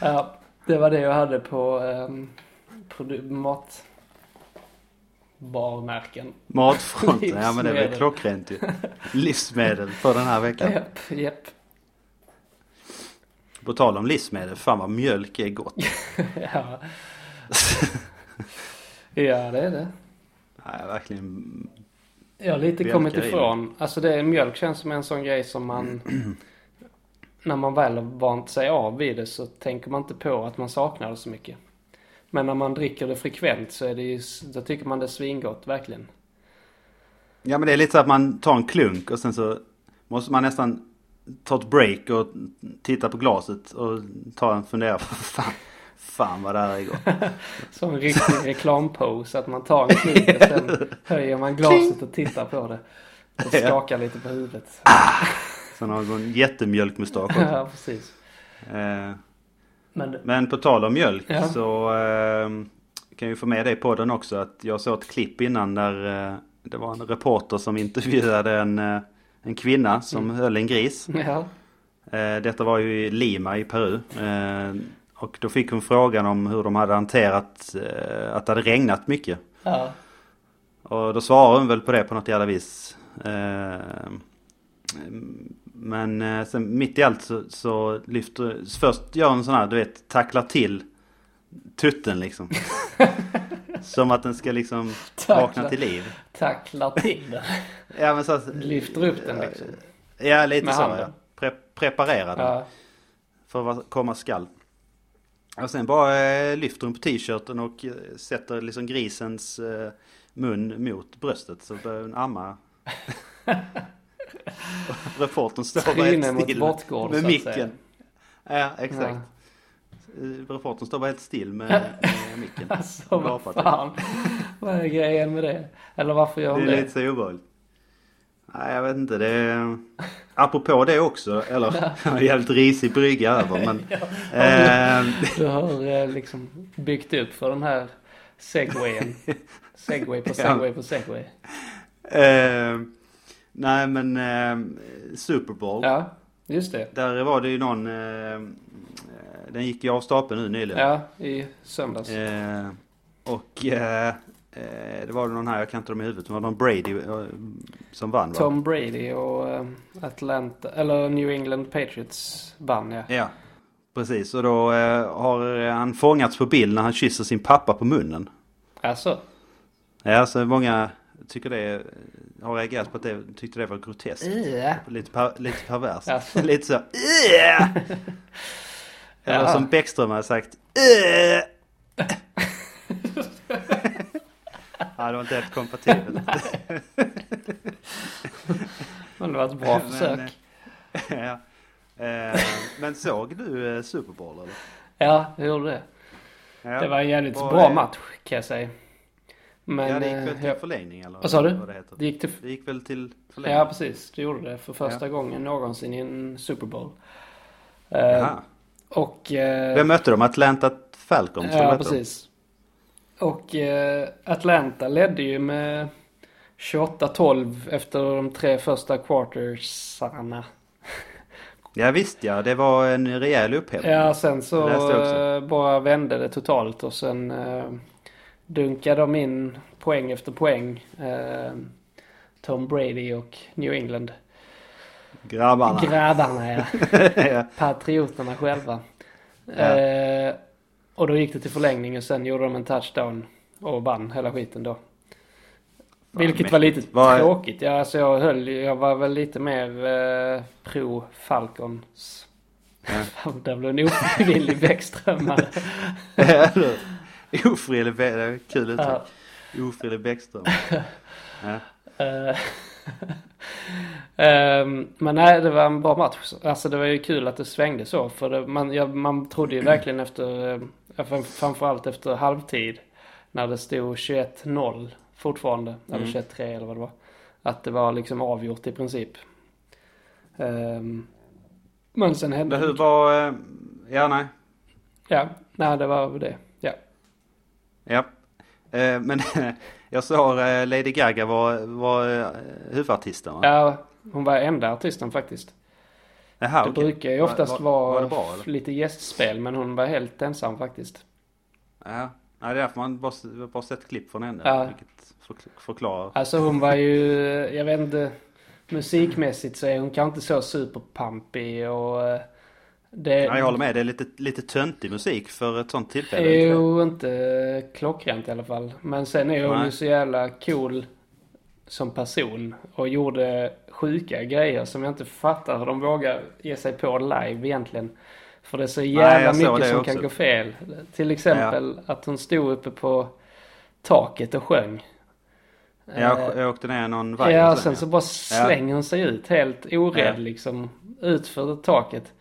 Speaker 1: ja. Det var det jag hade på um, mat varumärken.
Speaker 2: Matfronten, ja men det är väl klockrent ju. Livsmedel för den här veckan.
Speaker 1: Japp, japp.
Speaker 2: På tal om livsmedel, fan vad mjölk är gott.
Speaker 1: ja. ja, det är det.
Speaker 2: Nej, verkligen.
Speaker 1: Jag har lite kommit ifrån. Alltså det, mjölk känns som en sån grej som man... när man väl har vant sig av vid det så tänker man inte på att man saknar det så mycket. Men när man dricker det frekvent så är det ju, då tycker man det är svingott, verkligen.
Speaker 2: Ja men det är lite så att man tar en klunk och sen så måste man nästan ta ett break och titta på glaset och ta en fundera på fan, fan vad det här är gott.
Speaker 1: Som en riktig reklampose, att man tar en klunk och sen höjer man glaset och tittar på det. Och skakar lite på huvudet.
Speaker 2: Sen har hon en jättemjölkmustasch också.
Speaker 1: ja, precis.
Speaker 2: Eh,
Speaker 1: Men
Speaker 2: Men på tal om mjölk
Speaker 1: Ja.
Speaker 2: så eh, kan jag få med dig på den också att jag såg ett klipp innan där eh, det var en reporter som intervjuade en, eh, en kvinna som
Speaker 1: Mm.
Speaker 2: höll en gris.
Speaker 1: ja,
Speaker 2: detta var ju i Lima i Peru. Och då fick hon frågan om hur de hade hanterat att det hade regnat mycket.
Speaker 1: ja,
Speaker 2: Och då svarade hon väl på det på något jävla vis. Men eh, sen mitt i allt så, så lyfter, först gör hon sån här, du vet, tacklar till tutten liksom. Som att den ska liksom
Speaker 1: Tacklar.
Speaker 2: vakna till liv.
Speaker 1: tacklar till den.
Speaker 2: Ja men så
Speaker 1: Lyfter upp den liksom.
Speaker 2: Ja lite
Speaker 1: Med
Speaker 2: så
Speaker 1: handen.
Speaker 2: ja. Pre preparera den.
Speaker 1: Ja,
Speaker 2: För vad komma skall. Och sen bara eh, lyfter hon på t-shirten och eh, sätter liksom grisens mun mot bröstet så börjar hon amma. Reportern står bara helt
Speaker 1: mot
Speaker 2: still
Speaker 1: bortgård,
Speaker 2: med micken. Ja exakt. Eh, Reportern står bara helt still med, med micken.
Speaker 1: alltså vad
Speaker 2: typ.
Speaker 1: fan. Vad är grejen med det? Eller varför gör
Speaker 2: Det
Speaker 1: hon
Speaker 2: är
Speaker 1: det?
Speaker 2: lite så obehagligt. Nej jag vet inte det är... Apropå det också, eller jävligt risig brygga över men... eh,
Speaker 1: Du har eh, liksom byggt upp för den här segwayen. Segway på segway på segway.
Speaker 2: Eh, nej men eh, Super Bowl.
Speaker 1: Ja, just det.
Speaker 2: Där var det ju någon. Eh, den gick ju av stapeln nu nyligen.
Speaker 1: Ja, i söndags.
Speaker 2: Eh, och eh, eh, det var någon här, jag kan inte dem i huvudet. Det var någon Brady eh, som vann va?
Speaker 1: Tom Brady och eh, Atlanta, eller New England Patriots vann ja.
Speaker 2: Ja, precis. Och då har han fångats på bild när han kysser sin pappa på munnen.
Speaker 1: Alltså,
Speaker 2: Ja, så många tycker det har reagerat på att det tyckte det var groteskt.
Speaker 1: ja.
Speaker 2: Lite, per, lite perverst.
Speaker 1: Alltså.
Speaker 2: lite så. "Äh!" Eller
Speaker 1: Ja.
Speaker 2: som Bäckström har sagt. "Äh!" ja, det var inte helt kompatibelt.
Speaker 1: Men det var ett bra
Speaker 2: Men,
Speaker 1: försök.
Speaker 2: eh, ja. Eh, Men såg du eh, Super Bowl eller?
Speaker 1: Ja, jag gjorde det.
Speaker 2: Ja.
Speaker 1: Det var en jävligt
Speaker 2: Vad
Speaker 1: bra match kan jag säga. Men...
Speaker 2: ja, det gick
Speaker 1: eh,
Speaker 2: väl till
Speaker 1: jag-
Speaker 2: förlängning eller?
Speaker 1: Vad sa du?
Speaker 2: Vad det, heter.
Speaker 1: det gick till...
Speaker 2: det gick väl till förlängning?
Speaker 1: Ja, precis. Det gjorde det för första gången någonsin i en Super Bowl. Eh,
Speaker 2: Jaha.
Speaker 1: och... eh,
Speaker 2: Vem mötte de? Atlanta Falcons?
Speaker 1: Ja,
Speaker 2: hette de?
Speaker 1: precis. Och eh, Atlanta ledde ju med 28-12 efter de tre första quartersarna.
Speaker 2: Ja visst ja, det var en rejäl upphämtning.
Speaker 1: Ja, sen så eh, bara vände det totalt och sen eh, dunkade de in poäng efter poäng. Eh, Tom Brady och New England.
Speaker 2: Grabbarna.
Speaker 1: Grabbarna ja.
Speaker 2: ja.
Speaker 1: Patrioterna själva.
Speaker 2: Ja.
Speaker 1: Eh, och då gick det till förlängning och sen gjorde de en touchdown och vann hela skiten då. Vilket var lite.
Speaker 2: Vad-
Speaker 1: tråkigt. Ja, alltså jag höll jag var väl lite mer eh, pro Falcons.
Speaker 2: Ja.
Speaker 1: det blev en ofrivillig Bäckströmare.
Speaker 2: Det är Kul uttryck.
Speaker 1: Ja.
Speaker 2: Ofrivillig Bäckström. Ja.
Speaker 1: Eh, ehm, men nej, det var en bra match. Alltså det var ju kul att det svängde så. För det, man, ja, man trodde ju verkligen efter, eh, fram- framförallt efter halvtid. När det stod 21-0 fortfarande. Eller
Speaker 2: Mm.
Speaker 1: 23 eller vad det var. Att det var liksom avgjort i princip. Ehm, men sen hände
Speaker 2: Men hur var... eh, Ja nej.
Speaker 1: Ja, nej det var det. Ja.
Speaker 2: Ja. Eh, Men jag såg eh, Lady Gaga var, var eh, huvudartisten va?
Speaker 1: ja, hon var enda artisten faktiskt.
Speaker 2: Jaha,
Speaker 1: det
Speaker 2: okej.
Speaker 1: brukar ju
Speaker 2: Var-
Speaker 1: oftast
Speaker 2: var, Var
Speaker 1: vara
Speaker 2: eller?
Speaker 1: lite gästspel men hon var helt ensam faktiskt.
Speaker 2: Ja. Nej, det är därför man bara, bara sett klipp från henne.
Speaker 1: Ja.
Speaker 2: Vilket för- förklarar.
Speaker 1: Alltså hon var ju, jag vet inte, musikmässigt så är hon kanske inte så superpampig och Det,
Speaker 2: Ja, jag håller med. Det är lite, lite töntig musik för ett sånt tillfälle.
Speaker 1: är
Speaker 2: inte
Speaker 1: klockrent i alla fall. Men sen är hon
Speaker 2: Nej.
Speaker 1: ju så jävla cool som person. Och gjorde sjuka grejer som jag inte fattar hur de vågar ge sig på live egentligen. För det är så jävla
Speaker 2: såg
Speaker 1: mycket som
Speaker 2: också.
Speaker 1: kan gå fel. Till exempel att hon stod uppe på taket och sjöng.
Speaker 2: Jag,
Speaker 1: Eh,
Speaker 2: jag åkte ner någon vagn.
Speaker 1: Ja,
Speaker 2: och
Speaker 1: sen så bara slänger hon sig ut helt orädd
Speaker 2: Ja.
Speaker 1: liksom. Ut för taket.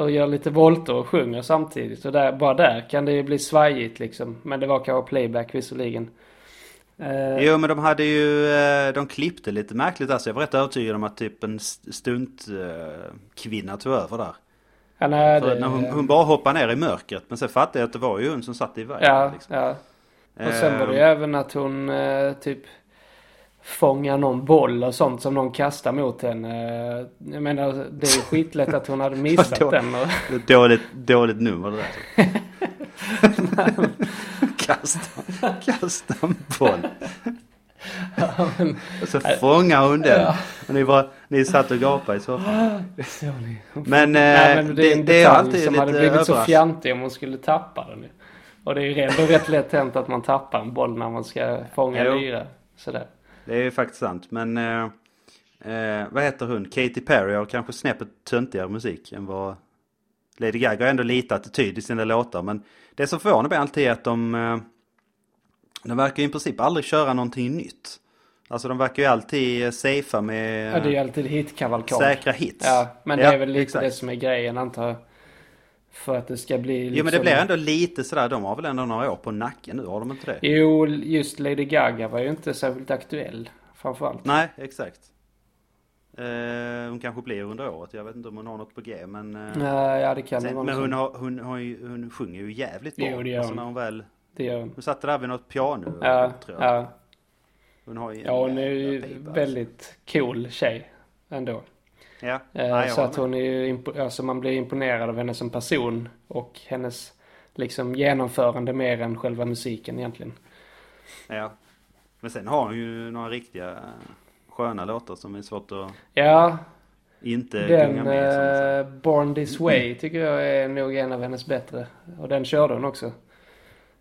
Speaker 1: Och gör lite volter och sjunger samtidigt. Och där, bara där kan det ju bli svajigt liksom. Men det var kanske playback visserligen. Eh,
Speaker 2: Jo men de hade ju, eh, de klippte lite märkligt alltså. Jag var rätt övertygad om att typ en st- stunt kvinna tog över där.
Speaker 1: ja, nej, det,
Speaker 2: när hon, hon bara hoppade ner i mörkret. Men sen fattade jag att det var ju hon som satt i vägen.
Speaker 1: Ja,
Speaker 2: liksom.
Speaker 1: ja. Och sen var det ju
Speaker 2: Eh,
Speaker 1: även att hon typ fångar någon boll och sånt som någon kastar mot henne. Eh, Jag menar, det är ju skitlätt att hon hade missat
Speaker 2: Vadå?
Speaker 1: den. Och,
Speaker 2: dåligt, dåligt nummer det där. kasta, kasta en boll. Och så fångar hon den. Och ni, bara, ni satt och gapade i soffan. Men, eh,
Speaker 1: Nej, men det är en
Speaker 2: det är alltid
Speaker 1: som
Speaker 2: lite
Speaker 1: hade blivit så fjantig om hon skulle tappa den. Och det är ju ändå rätt lätt hänt att man tappar en boll när man ska fånga
Speaker 2: Jo.
Speaker 1: lyra. Sådär.
Speaker 2: Det är ju faktiskt sant. Men eh, eh, vad heter hon? Katy Perry har kanske snäppet töntigare musik än vad Lady Gaga har ändå lite attityd i sina låtar. Men det som förvånar mig alltid är att de, eh, de verkar ju i princip aldrig köra någonting nytt. Alltså de verkar ju alltid safea med
Speaker 1: Ja, det är ju alltid hitkavalkad.
Speaker 2: säkra hits.
Speaker 1: Ja, men det
Speaker 2: Ja,
Speaker 1: är väl lite
Speaker 2: exakt.
Speaker 1: det som är grejen antar jag. För att det ska bli liksom...
Speaker 2: Jo men det blir ändå lite sådär, de har väl ändå några år på nacken nu, har de inte det?
Speaker 1: Jo, just Lady Gaga var ju inte särskilt aktuell. Framförallt.
Speaker 2: Nej, exakt. Eh, hon kanske blir under året, jag vet inte om hon har något på G men... Eh,
Speaker 1: Ja, det kan det
Speaker 2: Sen,
Speaker 1: vara.
Speaker 2: men hon, har, hon, ju, hon sjunger ju jävligt bra.
Speaker 1: Jo, det gör
Speaker 2: alltså
Speaker 1: hon.
Speaker 2: när hon väl...
Speaker 1: Det gör hon.
Speaker 2: Hon satt där vid något piano
Speaker 1: Ja,
Speaker 2: tror jag.
Speaker 1: ja.
Speaker 2: Hon har ju
Speaker 1: ja, hon är ju
Speaker 2: alltså.
Speaker 1: väldigt cool tjej. Ändå.
Speaker 2: Ja,
Speaker 1: Eh,
Speaker 2: Nej,
Speaker 1: så att hon är ju alltså man blir imponerad av henne som person. Och hennes liksom genomförande mer än själva musiken egentligen.
Speaker 2: Ja. Men sen har hon ju några riktiga sköna låtar som är svårt att
Speaker 1: Ja,
Speaker 2: inte
Speaker 1: den
Speaker 2: med.
Speaker 1: eh, Born This Way tycker jag är nog en av hennes bättre. Och den körde hon också.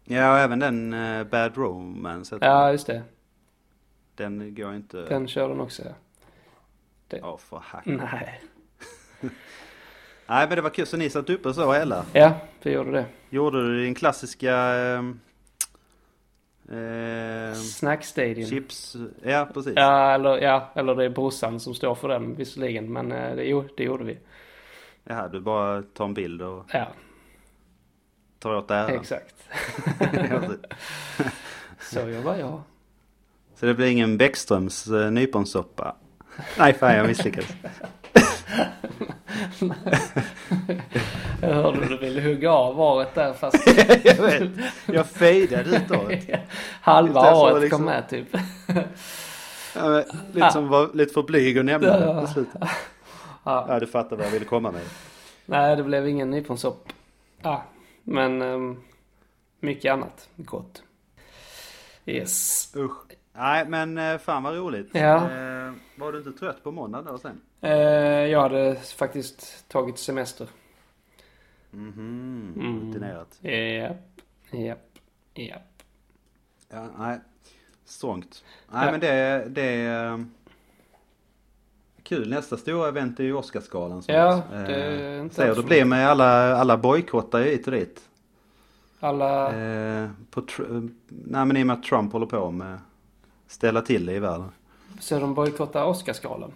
Speaker 2: Ja, och även den eh, Bad Romance.
Speaker 1: Ja, just det.
Speaker 2: Den går inte...
Speaker 1: Den körde hon också. ja.
Speaker 2: Ja, för hack.
Speaker 1: Nej.
Speaker 2: Nej, men det var kul. Så ni satt uppe så eller?
Speaker 1: Ja, vi gjorde det.
Speaker 2: Gjorde du din klassiska... ehm,
Speaker 1: Snackstadion.
Speaker 2: chips? Ja, precis.
Speaker 1: Ja eller, ja, eller det är brorsan som står för den visserligen. Men eh, det, jo, det gjorde vi.
Speaker 2: Jaha, du bara tar en bild och
Speaker 1: Ja,
Speaker 2: tar åt äran.
Speaker 1: exakt. Så jobbar jag.
Speaker 2: Så det blir ingen Bäckströms uh, nyponsoppa? Nej, fan jag misslyckades.
Speaker 1: Jag hörde du ville hugga av varet där fast
Speaker 2: jag vet. Jag fejdade ut året.
Speaker 1: halva året
Speaker 2: liksom-
Speaker 1: kom med typ.
Speaker 2: Ja, men lite som var lite för blyg att nämna
Speaker 1: Ja.
Speaker 2: på slutet.
Speaker 1: Ja.
Speaker 2: Ja, du fattar vad jag ville komma med.
Speaker 1: Nej, det blev ingen nyponsopp. Ja, men um, mycket annat gott. Yes.
Speaker 2: Usch. Nej, men eh, fan vad roligt.
Speaker 1: Ja.
Speaker 2: Eh, var du inte trött på måndag då sen?
Speaker 1: Eh, jag hade faktiskt tagit semester.
Speaker 2: Mhm,
Speaker 1: Mm.
Speaker 2: rutinerat.
Speaker 1: Japp, japp, japp.
Speaker 2: Ja, nej. Strångt. Nej,
Speaker 1: Ja.
Speaker 2: men det, det är... Kul, nästa stora event är ju Oscarsgalan.
Speaker 1: Ja, det är inte
Speaker 2: det
Speaker 1: för
Speaker 2: blir med alla, alla bojkottar hit och dit.
Speaker 1: Alla...
Speaker 2: Eh, på nej men i och med att Trump håller på med ställa till det i världen.
Speaker 1: Så de bojkottar Oscarsgalan?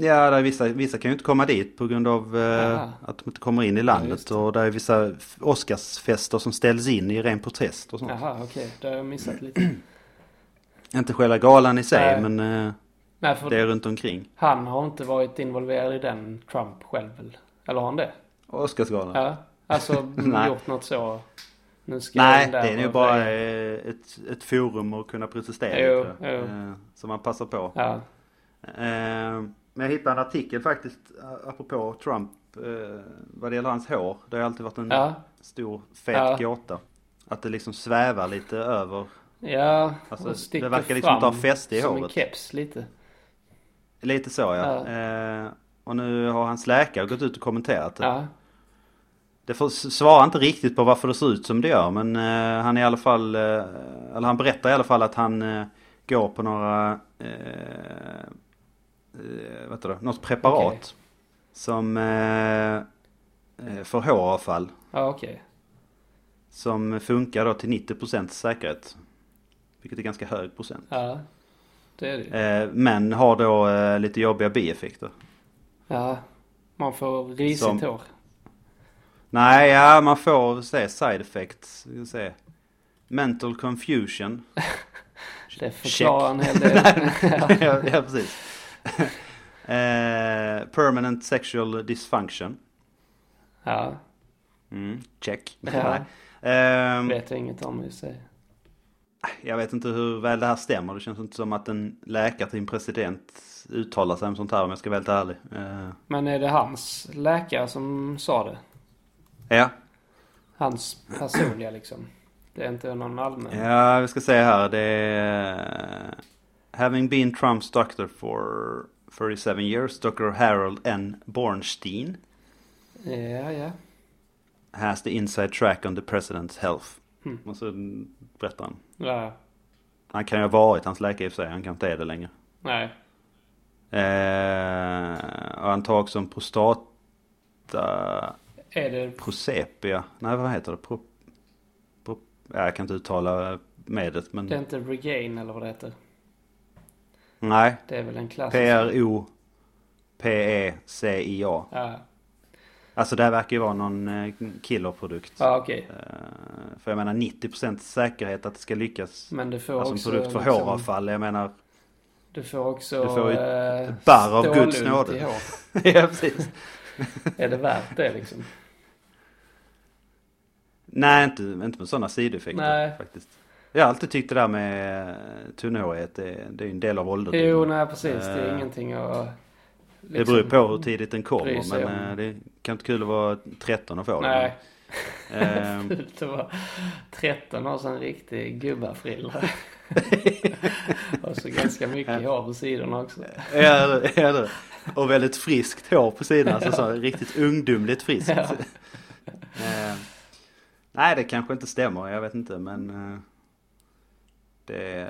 Speaker 2: Ja, där är vissa, vissa kan ju inte komma dit på grund av eh, att de inte kommer in i
Speaker 1: Ja,
Speaker 2: landet.
Speaker 1: det.
Speaker 2: och där är vissa Oscarsfester som ställs in i ren protest och sånt.
Speaker 1: Jaha, okej. Det har jag missat lite.
Speaker 2: Inte själva galan i sig,
Speaker 1: Nej.
Speaker 2: men eh,
Speaker 1: Nej,
Speaker 2: det är runt omkring.
Speaker 1: han har inte varit involverad i den Trump själv? Eller har han det?
Speaker 2: Oscarsgalan?
Speaker 1: Ja. Alltså gjort något så.
Speaker 2: Nej, det är ju
Speaker 1: och
Speaker 2: bara eh, ett, ett forum att kunna protestera
Speaker 1: Jo, jo.
Speaker 2: Eh, Som man passar på.
Speaker 1: Ja.
Speaker 2: Eh, Men jag hittade en artikel faktiskt apropå Trump vad det gäller hans hår. Det har alltid varit en
Speaker 1: Ja.
Speaker 2: stor fet
Speaker 1: Ja.
Speaker 2: gåta. Att det liksom svävar lite över.
Speaker 1: Ja,
Speaker 2: Alltså,
Speaker 1: och sticker
Speaker 2: det verkar liksom inte ha fäste i
Speaker 1: som
Speaker 2: håret.
Speaker 1: en keps lite.
Speaker 2: Lite så ja.
Speaker 1: Ja.
Speaker 2: Och nu har hans läkare gått ut och kommenterat det. Det svarar inte riktigt på varför det ser ut som det gör men eh, han är i alla fall, eh, eller han berättar i alla fall att han eh, går på några, eh, eh, vad heter det, något preparat
Speaker 1: Okej.
Speaker 2: som eh, eh, för håravfall.
Speaker 1: Ja, okej.
Speaker 2: Som funkar då till 90% säkerhet. Vilket är ganska hög procent.
Speaker 1: Ja, det är det.
Speaker 2: Eh, men har då eh, lite jobbiga bieffekter.
Speaker 1: Ja, man får risigt
Speaker 2: Som-
Speaker 1: hår.
Speaker 2: Nej, ja man får se side effects. Ska vi se. Mental confusion.
Speaker 1: Det förklarar en hel del.
Speaker 2: ja, ja, precis. eh, permanent sexual dysfunction.
Speaker 1: ja,
Speaker 2: Mm, check.
Speaker 1: Ja.
Speaker 2: Nej. Ehm,
Speaker 1: vet jag inget om i sig.
Speaker 2: jag vet inte hur väl det här stämmer. Det känns inte som att en läkare till en president uttalar sig om sånt här om jag ska vara helt ärlig. Eh,
Speaker 1: Men är det hans läkare som sa det?
Speaker 2: Ja.
Speaker 1: Hans personliga liksom? Det är inte någon allmän?
Speaker 2: Ja, vi ska se här. Det är... Having been Trumps doctor for 37 years, Dr. Harold N. Bornstein
Speaker 1: Ja, ja.
Speaker 2: has the inside track on the president's health.
Speaker 1: Hmm.
Speaker 2: Och så berättar han.
Speaker 1: Ja,
Speaker 2: Han kan ju ha varit hans läkare i och för sig, han kan inte är det längre.
Speaker 1: nej.
Speaker 2: Eh, och han tar också en prostata...
Speaker 1: Är det...
Speaker 2: Prosepia. Nej, vad heter det? Pro, pro, ja, jag kan inte uttala medlet, men...
Speaker 1: Det är inte Regain eller vad det heter?
Speaker 2: Nej.
Speaker 1: Det är väl en klassisk...
Speaker 2: P-R-O... P-E-C-I-A.
Speaker 1: Ja,
Speaker 2: Alltså det här verkar ju vara någon eh, killerprodukt.
Speaker 1: ja okej.
Speaker 2: Eh, För jag menar 90% säkerhet att det ska lyckas.
Speaker 1: Men du får
Speaker 2: Alltså en
Speaker 1: också...
Speaker 2: produkt för
Speaker 1: liksom-
Speaker 2: håravfall. Jag menar...
Speaker 1: Du får också...
Speaker 2: Du får ju
Speaker 1: eh,
Speaker 2: barr av Guds nåde. ja, precis.
Speaker 1: Är det värt det liksom?
Speaker 2: Nej, inte, inte med sådana sidoeffekter
Speaker 1: Nej.
Speaker 2: faktiskt. Jag har alltid tyckt det där med eh, tunnhårighet, det, det är en del av åldern.
Speaker 1: Jo, nej precis. Det är
Speaker 2: Eh,
Speaker 1: ingenting att...
Speaker 2: Det beror ju på hur tidigt den kommer, men
Speaker 1: om.
Speaker 2: eh, det kan inte kul att vara 13 och få det.
Speaker 1: Nej.
Speaker 2: Ehm,
Speaker 1: Det var 13 år sedan en riktig gubbafrilla. och så ganska mycket hår på sidorna också.
Speaker 2: Ja, det är det. Och väldigt friskt hår på sidan. Alltså så riktigt ungdomligt friskt.
Speaker 1: Ja.
Speaker 2: Eh, nej, det kanske inte stämmer. Jag vet inte, men eh, det,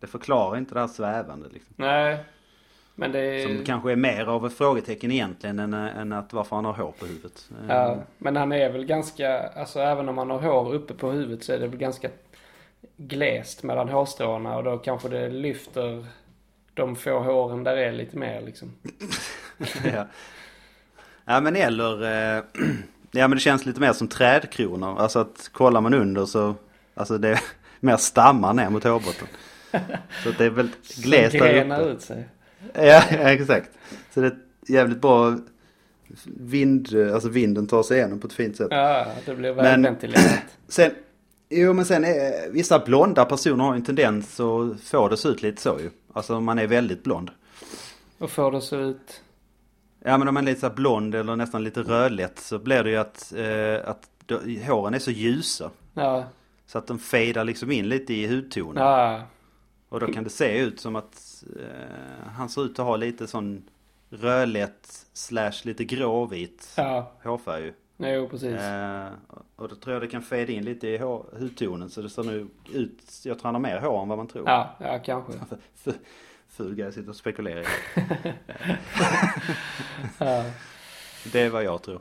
Speaker 2: det förklarar inte det här svävande. Liksom.
Speaker 1: Nej. Men det.
Speaker 2: Som kanske är mer av ett frågetecken egentligen än, än att varför han har hår på huvudet. Eh,
Speaker 1: Ja, men han är väl ganska, alltså även om han har hår uppe på huvudet så är det väl ganska glest mellan hårstråna och då kanske det lyfter de få håren där är lite mer liksom.
Speaker 2: ja. ja men eller eh, Ja men det känns lite mer som trädkronor. Alltså att kollar man under så Alltså det är mer stammar ner mot hårbotten. Så att det är väl glest där
Speaker 1: grenar
Speaker 2: uppe.
Speaker 1: ut sig.
Speaker 2: Ja, exakt. Så det är jävligt bra vind, alltså vinden tar sig igenom på ett fint sätt.
Speaker 1: Ja, det blir välventilerat.
Speaker 2: Sen, jo men sen är vissa blonda personer har ju en tendens att få det se ut lite så ju. Alltså man är väldigt blond.
Speaker 1: Och får det se ut.
Speaker 2: Ja men om man är lite så blond eller nästan lite rödlätt så blir det ju att, eh, att då, håren är så ljusa.
Speaker 1: Ja,
Speaker 2: Så att de fejdar liksom in lite i hudtonen.
Speaker 1: ja,
Speaker 2: Och då kan det se ut som att eh, han ser ut att ha lite sån rödlätt slash lite gråvit
Speaker 1: ja.
Speaker 2: hårfärg ju.
Speaker 1: Jo, precis.
Speaker 2: Eh, och då tror jag det kan fejda in lite i hår, hudtonen så det ser nu ut, jag tror han har mer hår än vad man tror.
Speaker 1: Ja, ja kanske.
Speaker 2: Ful grej, sitter och spekulerar.
Speaker 1: Ja,
Speaker 2: Det är vad jag tror.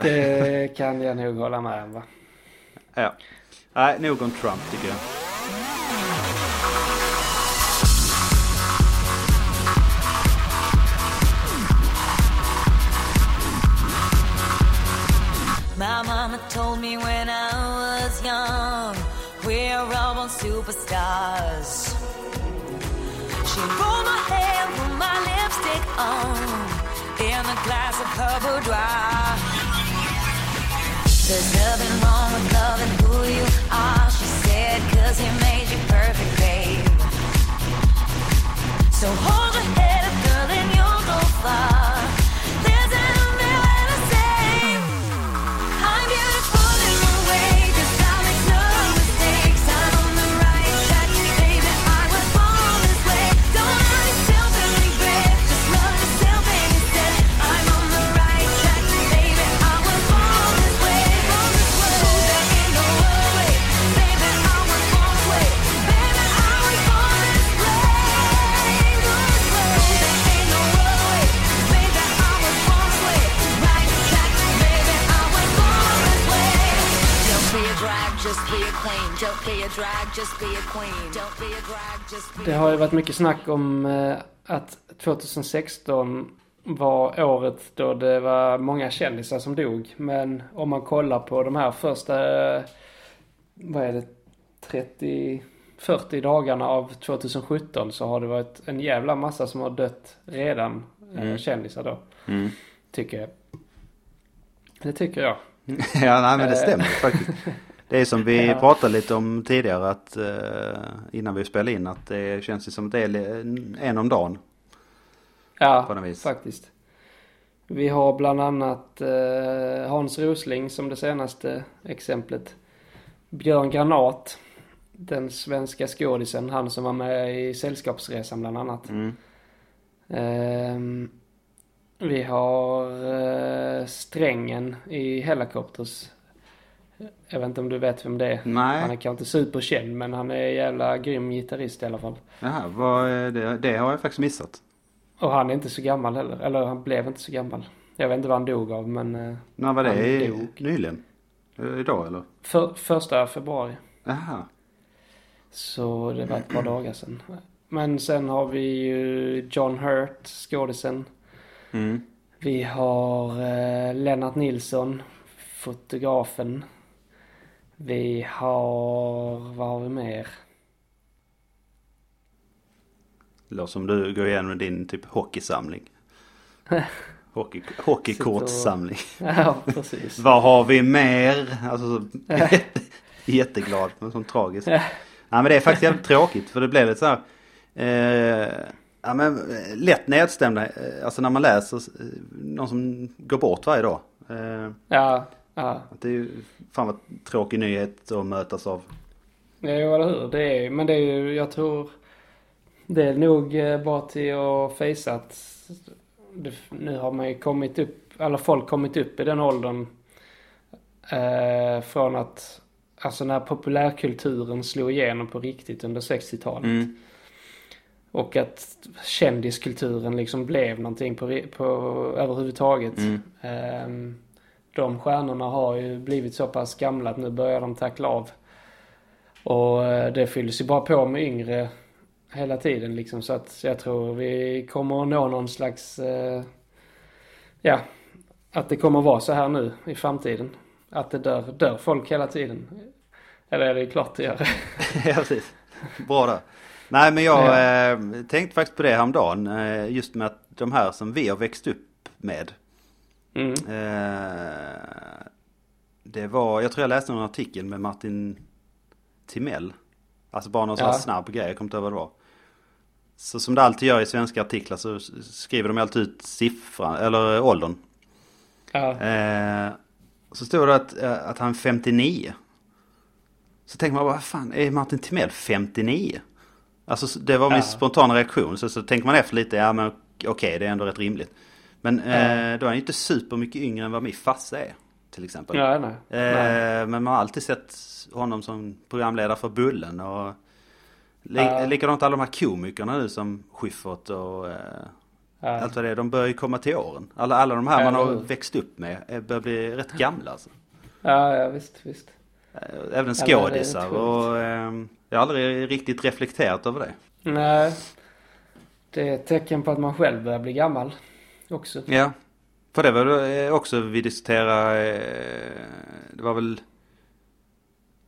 Speaker 1: Det kan jag nog hålla med om va.
Speaker 2: Ja. Nej, nog om Trump tycker jag.
Speaker 5: Told me when I was young, we're all born superstars. She rolled my hair, put my lipstick on, in a glass of her boudoir. There's nothing wrong with loving who you are, she said, cause he made you perfect, babe. So hold your head
Speaker 1: har ju varit mycket snack om eh, att 2016 var året då det var många kändisar som dog. Men om man kollar på de här första, eh, vad är det, 30, 40 dagarna av 2017 så har det varit en jävla massa som har dött redan. eh, Kändisar då.
Speaker 2: Mm.
Speaker 1: Tycker jag. Det tycker jag.
Speaker 2: ja, nej men det stämmer faktiskt. Det är som vi
Speaker 1: Ja.
Speaker 2: pratade lite om tidigare att eh, innan vi spelade in att det känns som att det är en om dagen.
Speaker 1: Ja, faktiskt. Vi har bland annat eh, Hans Rosling som det senaste exemplet. Björn Granat. Den svenska skådisen. Han som var med i Sällskapsresan bland annat.
Speaker 2: Mm.
Speaker 1: Ehm, vi har eh, Strängen i Helicopters. Jag vet inte om du vet vem det är.
Speaker 2: Nej.
Speaker 1: Han är kanske inte superkänd men han är en jävla grym gitarrist i alla fall.
Speaker 2: Jaha, vad är det, det har jag faktiskt missat.
Speaker 1: Och han är inte så gammal heller. Eller han blev inte så gammal. Jag vet inte vad han dog av men... eh,
Speaker 2: När var det? I,
Speaker 1: dog.
Speaker 2: nyligen? Eh, Idag eller?
Speaker 1: För, första februari.
Speaker 2: Jaha.
Speaker 1: Så det var ett par dagar sedan. Men sen har vi ju John Hurt, skådisen.
Speaker 2: Mm.
Speaker 1: Vi har eh, Lennart Nilsson, fotografen. Vi har, vad har vi mer?
Speaker 2: Det låter som du går igenom din typ hockeysamling. Hockey, hockeykortssamling.
Speaker 1: Ja, precis.
Speaker 2: Vad har vi mer? Alltså så, jätte, jätteglad men som tragiskt. Ja men det är faktiskt jävligt tråkigt för det blev lite så här. Eh, ja men eh, lätt nedstämda. Eh, alltså när man läser eh, någon som går bort varje dag. Eh,
Speaker 1: Ja, ja.
Speaker 2: det är ju fan vad tråkig nyhet att mötas av.
Speaker 1: Ja, jo, eller hur. Det är, men det är ju, jag tror, det är nog eh, bara till att fejsa att det, nu har man ju kommit upp, alla folk kommit upp i den åldern eh, från att, alltså när populärkulturen slog igenom på riktigt under 60-talet.
Speaker 2: Mm.
Speaker 1: Och att kändiskulturen liksom blev någonting på, på överhuvudtaget.
Speaker 2: Mm.
Speaker 1: Ehm, de stjärnorna har ju blivit så pass gamla att nu börjar de tackla av. Och eh, det fylls ju bara på med yngre hela tiden liksom. Så att jag tror vi kommer att nå någon slags, eh, ja, att det kommer att vara så här nu i framtiden. Att det dör, dör folk hela tiden. Eller är det klart det gör.
Speaker 2: ja precis. Bra där. Nej men jag
Speaker 1: Ja.
Speaker 2: eh, tänkte faktiskt på det häromdagen. Eh, just med att de här som vi har växt upp med.
Speaker 1: Mm.
Speaker 2: Eh, det var, jag tror jag läste någon artikel med Martin Timell. Alltså bara någon sån här
Speaker 1: Ja.
Speaker 2: snabb grej, jag kommer inte ihåg vad det var. Så som det alltid gör i svenska artiklar så skriver de alltid ut siffran, eller åldern.
Speaker 1: Ja.
Speaker 2: Eh, så stod det att, eh, att han är 59. Så tänker man, vad fan, är Martin Timell 59? Alltså så- det var min
Speaker 1: Ja.
Speaker 2: spontana reaktion. Så, så tänker man efter lite, ja men okej det är ändå rätt rimligt. Men eh, då är han ju inte super mycket yngre än vad min farsa är. Till exempel.
Speaker 1: Ja, nej. nej.
Speaker 2: Eh, men man har alltid sett honom som programledare för Bullen och li-
Speaker 1: Ja.
Speaker 2: likadant alla de här komikerna nu som Schyffert och eh,
Speaker 1: Ja.
Speaker 2: allt vad det är. De börjar ju komma till åren. Alla, alla de här
Speaker 1: Ja,
Speaker 2: man har växt upp med eh, börjar bli rätt gamla alltså.
Speaker 1: Ja, ja visst, visst.
Speaker 2: Eh, Även skådisar och eh, jag har aldrig riktigt reflekterat över det.
Speaker 1: Nej. Det är ett tecken på att man själv börjar bli gammal. Också.
Speaker 2: Ja. För det var eh, också vi diskuterade, eh, det var väl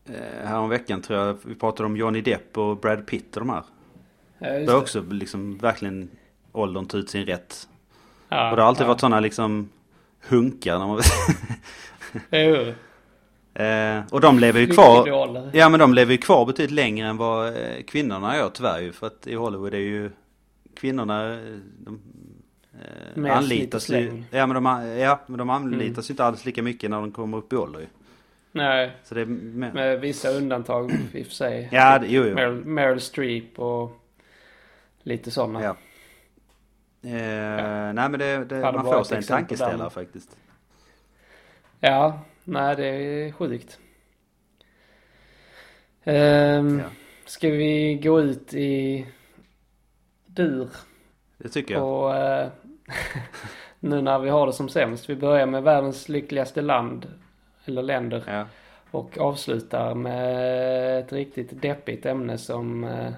Speaker 2: eh, här om veckan tror jag, vi pratade om Johnny Depp och Brad Pitt och de här.
Speaker 1: Ja,
Speaker 2: Det har
Speaker 1: det.
Speaker 2: också liksom verkligen åldern tagit sin rätt.
Speaker 1: Ja,
Speaker 2: Och det har alltid
Speaker 1: ja.
Speaker 2: varit sådana liksom hunkar när man...
Speaker 1: Jo.
Speaker 2: eh, och de lever ju kvar. Ja men de lever ju kvar betydligt längre än vad kvinnorna gör tyvärr ju. För att i Hollywood är ju kvinnorna, de
Speaker 1: Mer
Speaker 2: anlitas ju. Ja men de, ja, men de anlitas
Speaker 1: Mm.
Speaker 2: ju inte alls lika mycket när de kommer upp i ålder ju.
Speaker 1: Nej,
Speaker 2: Så det är mer...
Speaker 1: med vissa undantag i och för sig.
Speaker 2: Ja, det, jo jo.
Speaker 1: Meryl, Meryl Streep och lite sådana.
Speaker 2: Ja. Eh, Nej men det, det, man får sig en tankeställare faktiskt.
Speaker 1: Ja, nej det är sjukt. Ehm,
Speaker 2: Ja.
Speaker 1: Ska vi gå ut i dur
Speaker 2: Det tycker jag.
Speaker 1: och eh, nu när vi har det som sämst. Vi börjar med världens lyckligaste land. Eller länder.
Speaker 2: Ja.
Speaker 1: Och avslutar med ett riktigt deppigt ämne som eh,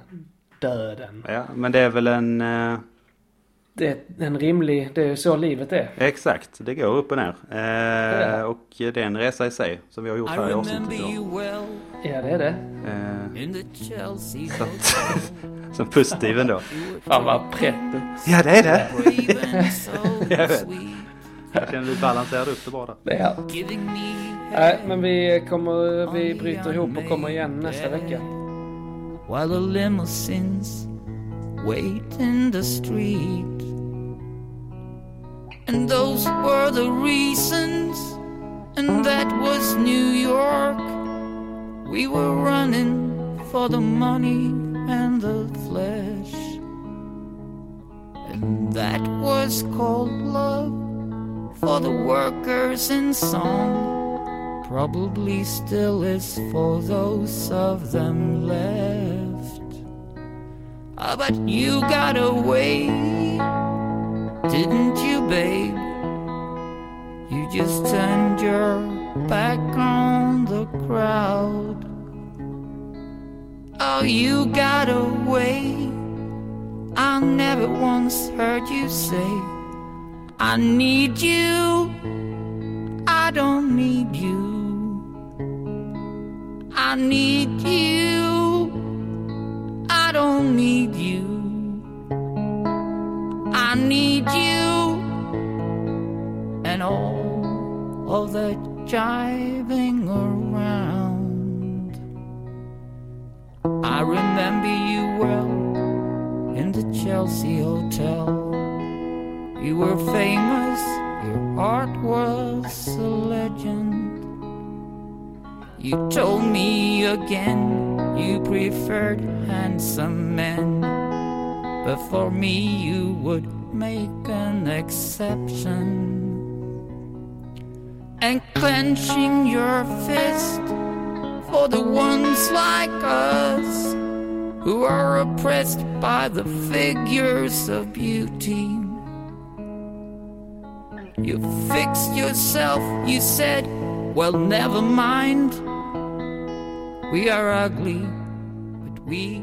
Speaker 1: döden.
Speaker 2: Ja, men det är väl en... Eh,
Speaker 1: Det är en rimlig, det är så livet är.
Speaker 2: exakt, det går upp och ner. Eh,
Speaker 1: Ja.
Speaker 2: Och det är en resa i sig som vi har gjort
Speaker 6: I
Speaker 2: här i avsnittet. Då.
Speaker 1: Ja, det är det.
Speaker 2: Eh,
Speaker 6: in the Chelsea
Speaker 2: Så att-
Speaker 6: hotel.
Speaker 2: som positiv ändå.
Speaker 1: Fan vad prätt du.
Speaker 2: Ja, det är det. Jag vet. Jag känner du balanserade upp det bara.
Speaker 1: Ja. Nej, men vi kommer, vi bryter ihop och kommer igen nästa vecka.
Speaker 6: while the limousines wait in the street. And those were the reasons, and that was New York. We were running for the money and the flesh. And that was called love for the workers in song probably still is for those of them left. Ah, but you got away, didn't you, babe? You just turned your back on the crowd. Oh, you got away. I never once heard you say, I need you. I don't need you. I need you. I don't need you. I need you. And all of that jiving around. I remember you well in the Chelsea Hotel. You were famous, your art was a legend. You told me again you preferred handsome men, but for me you would make an exception. And clenching your fist for the ones like us who are oppressed by the figures of beauty. You fixed yourself, you said, well, never mind. We are ugly, but we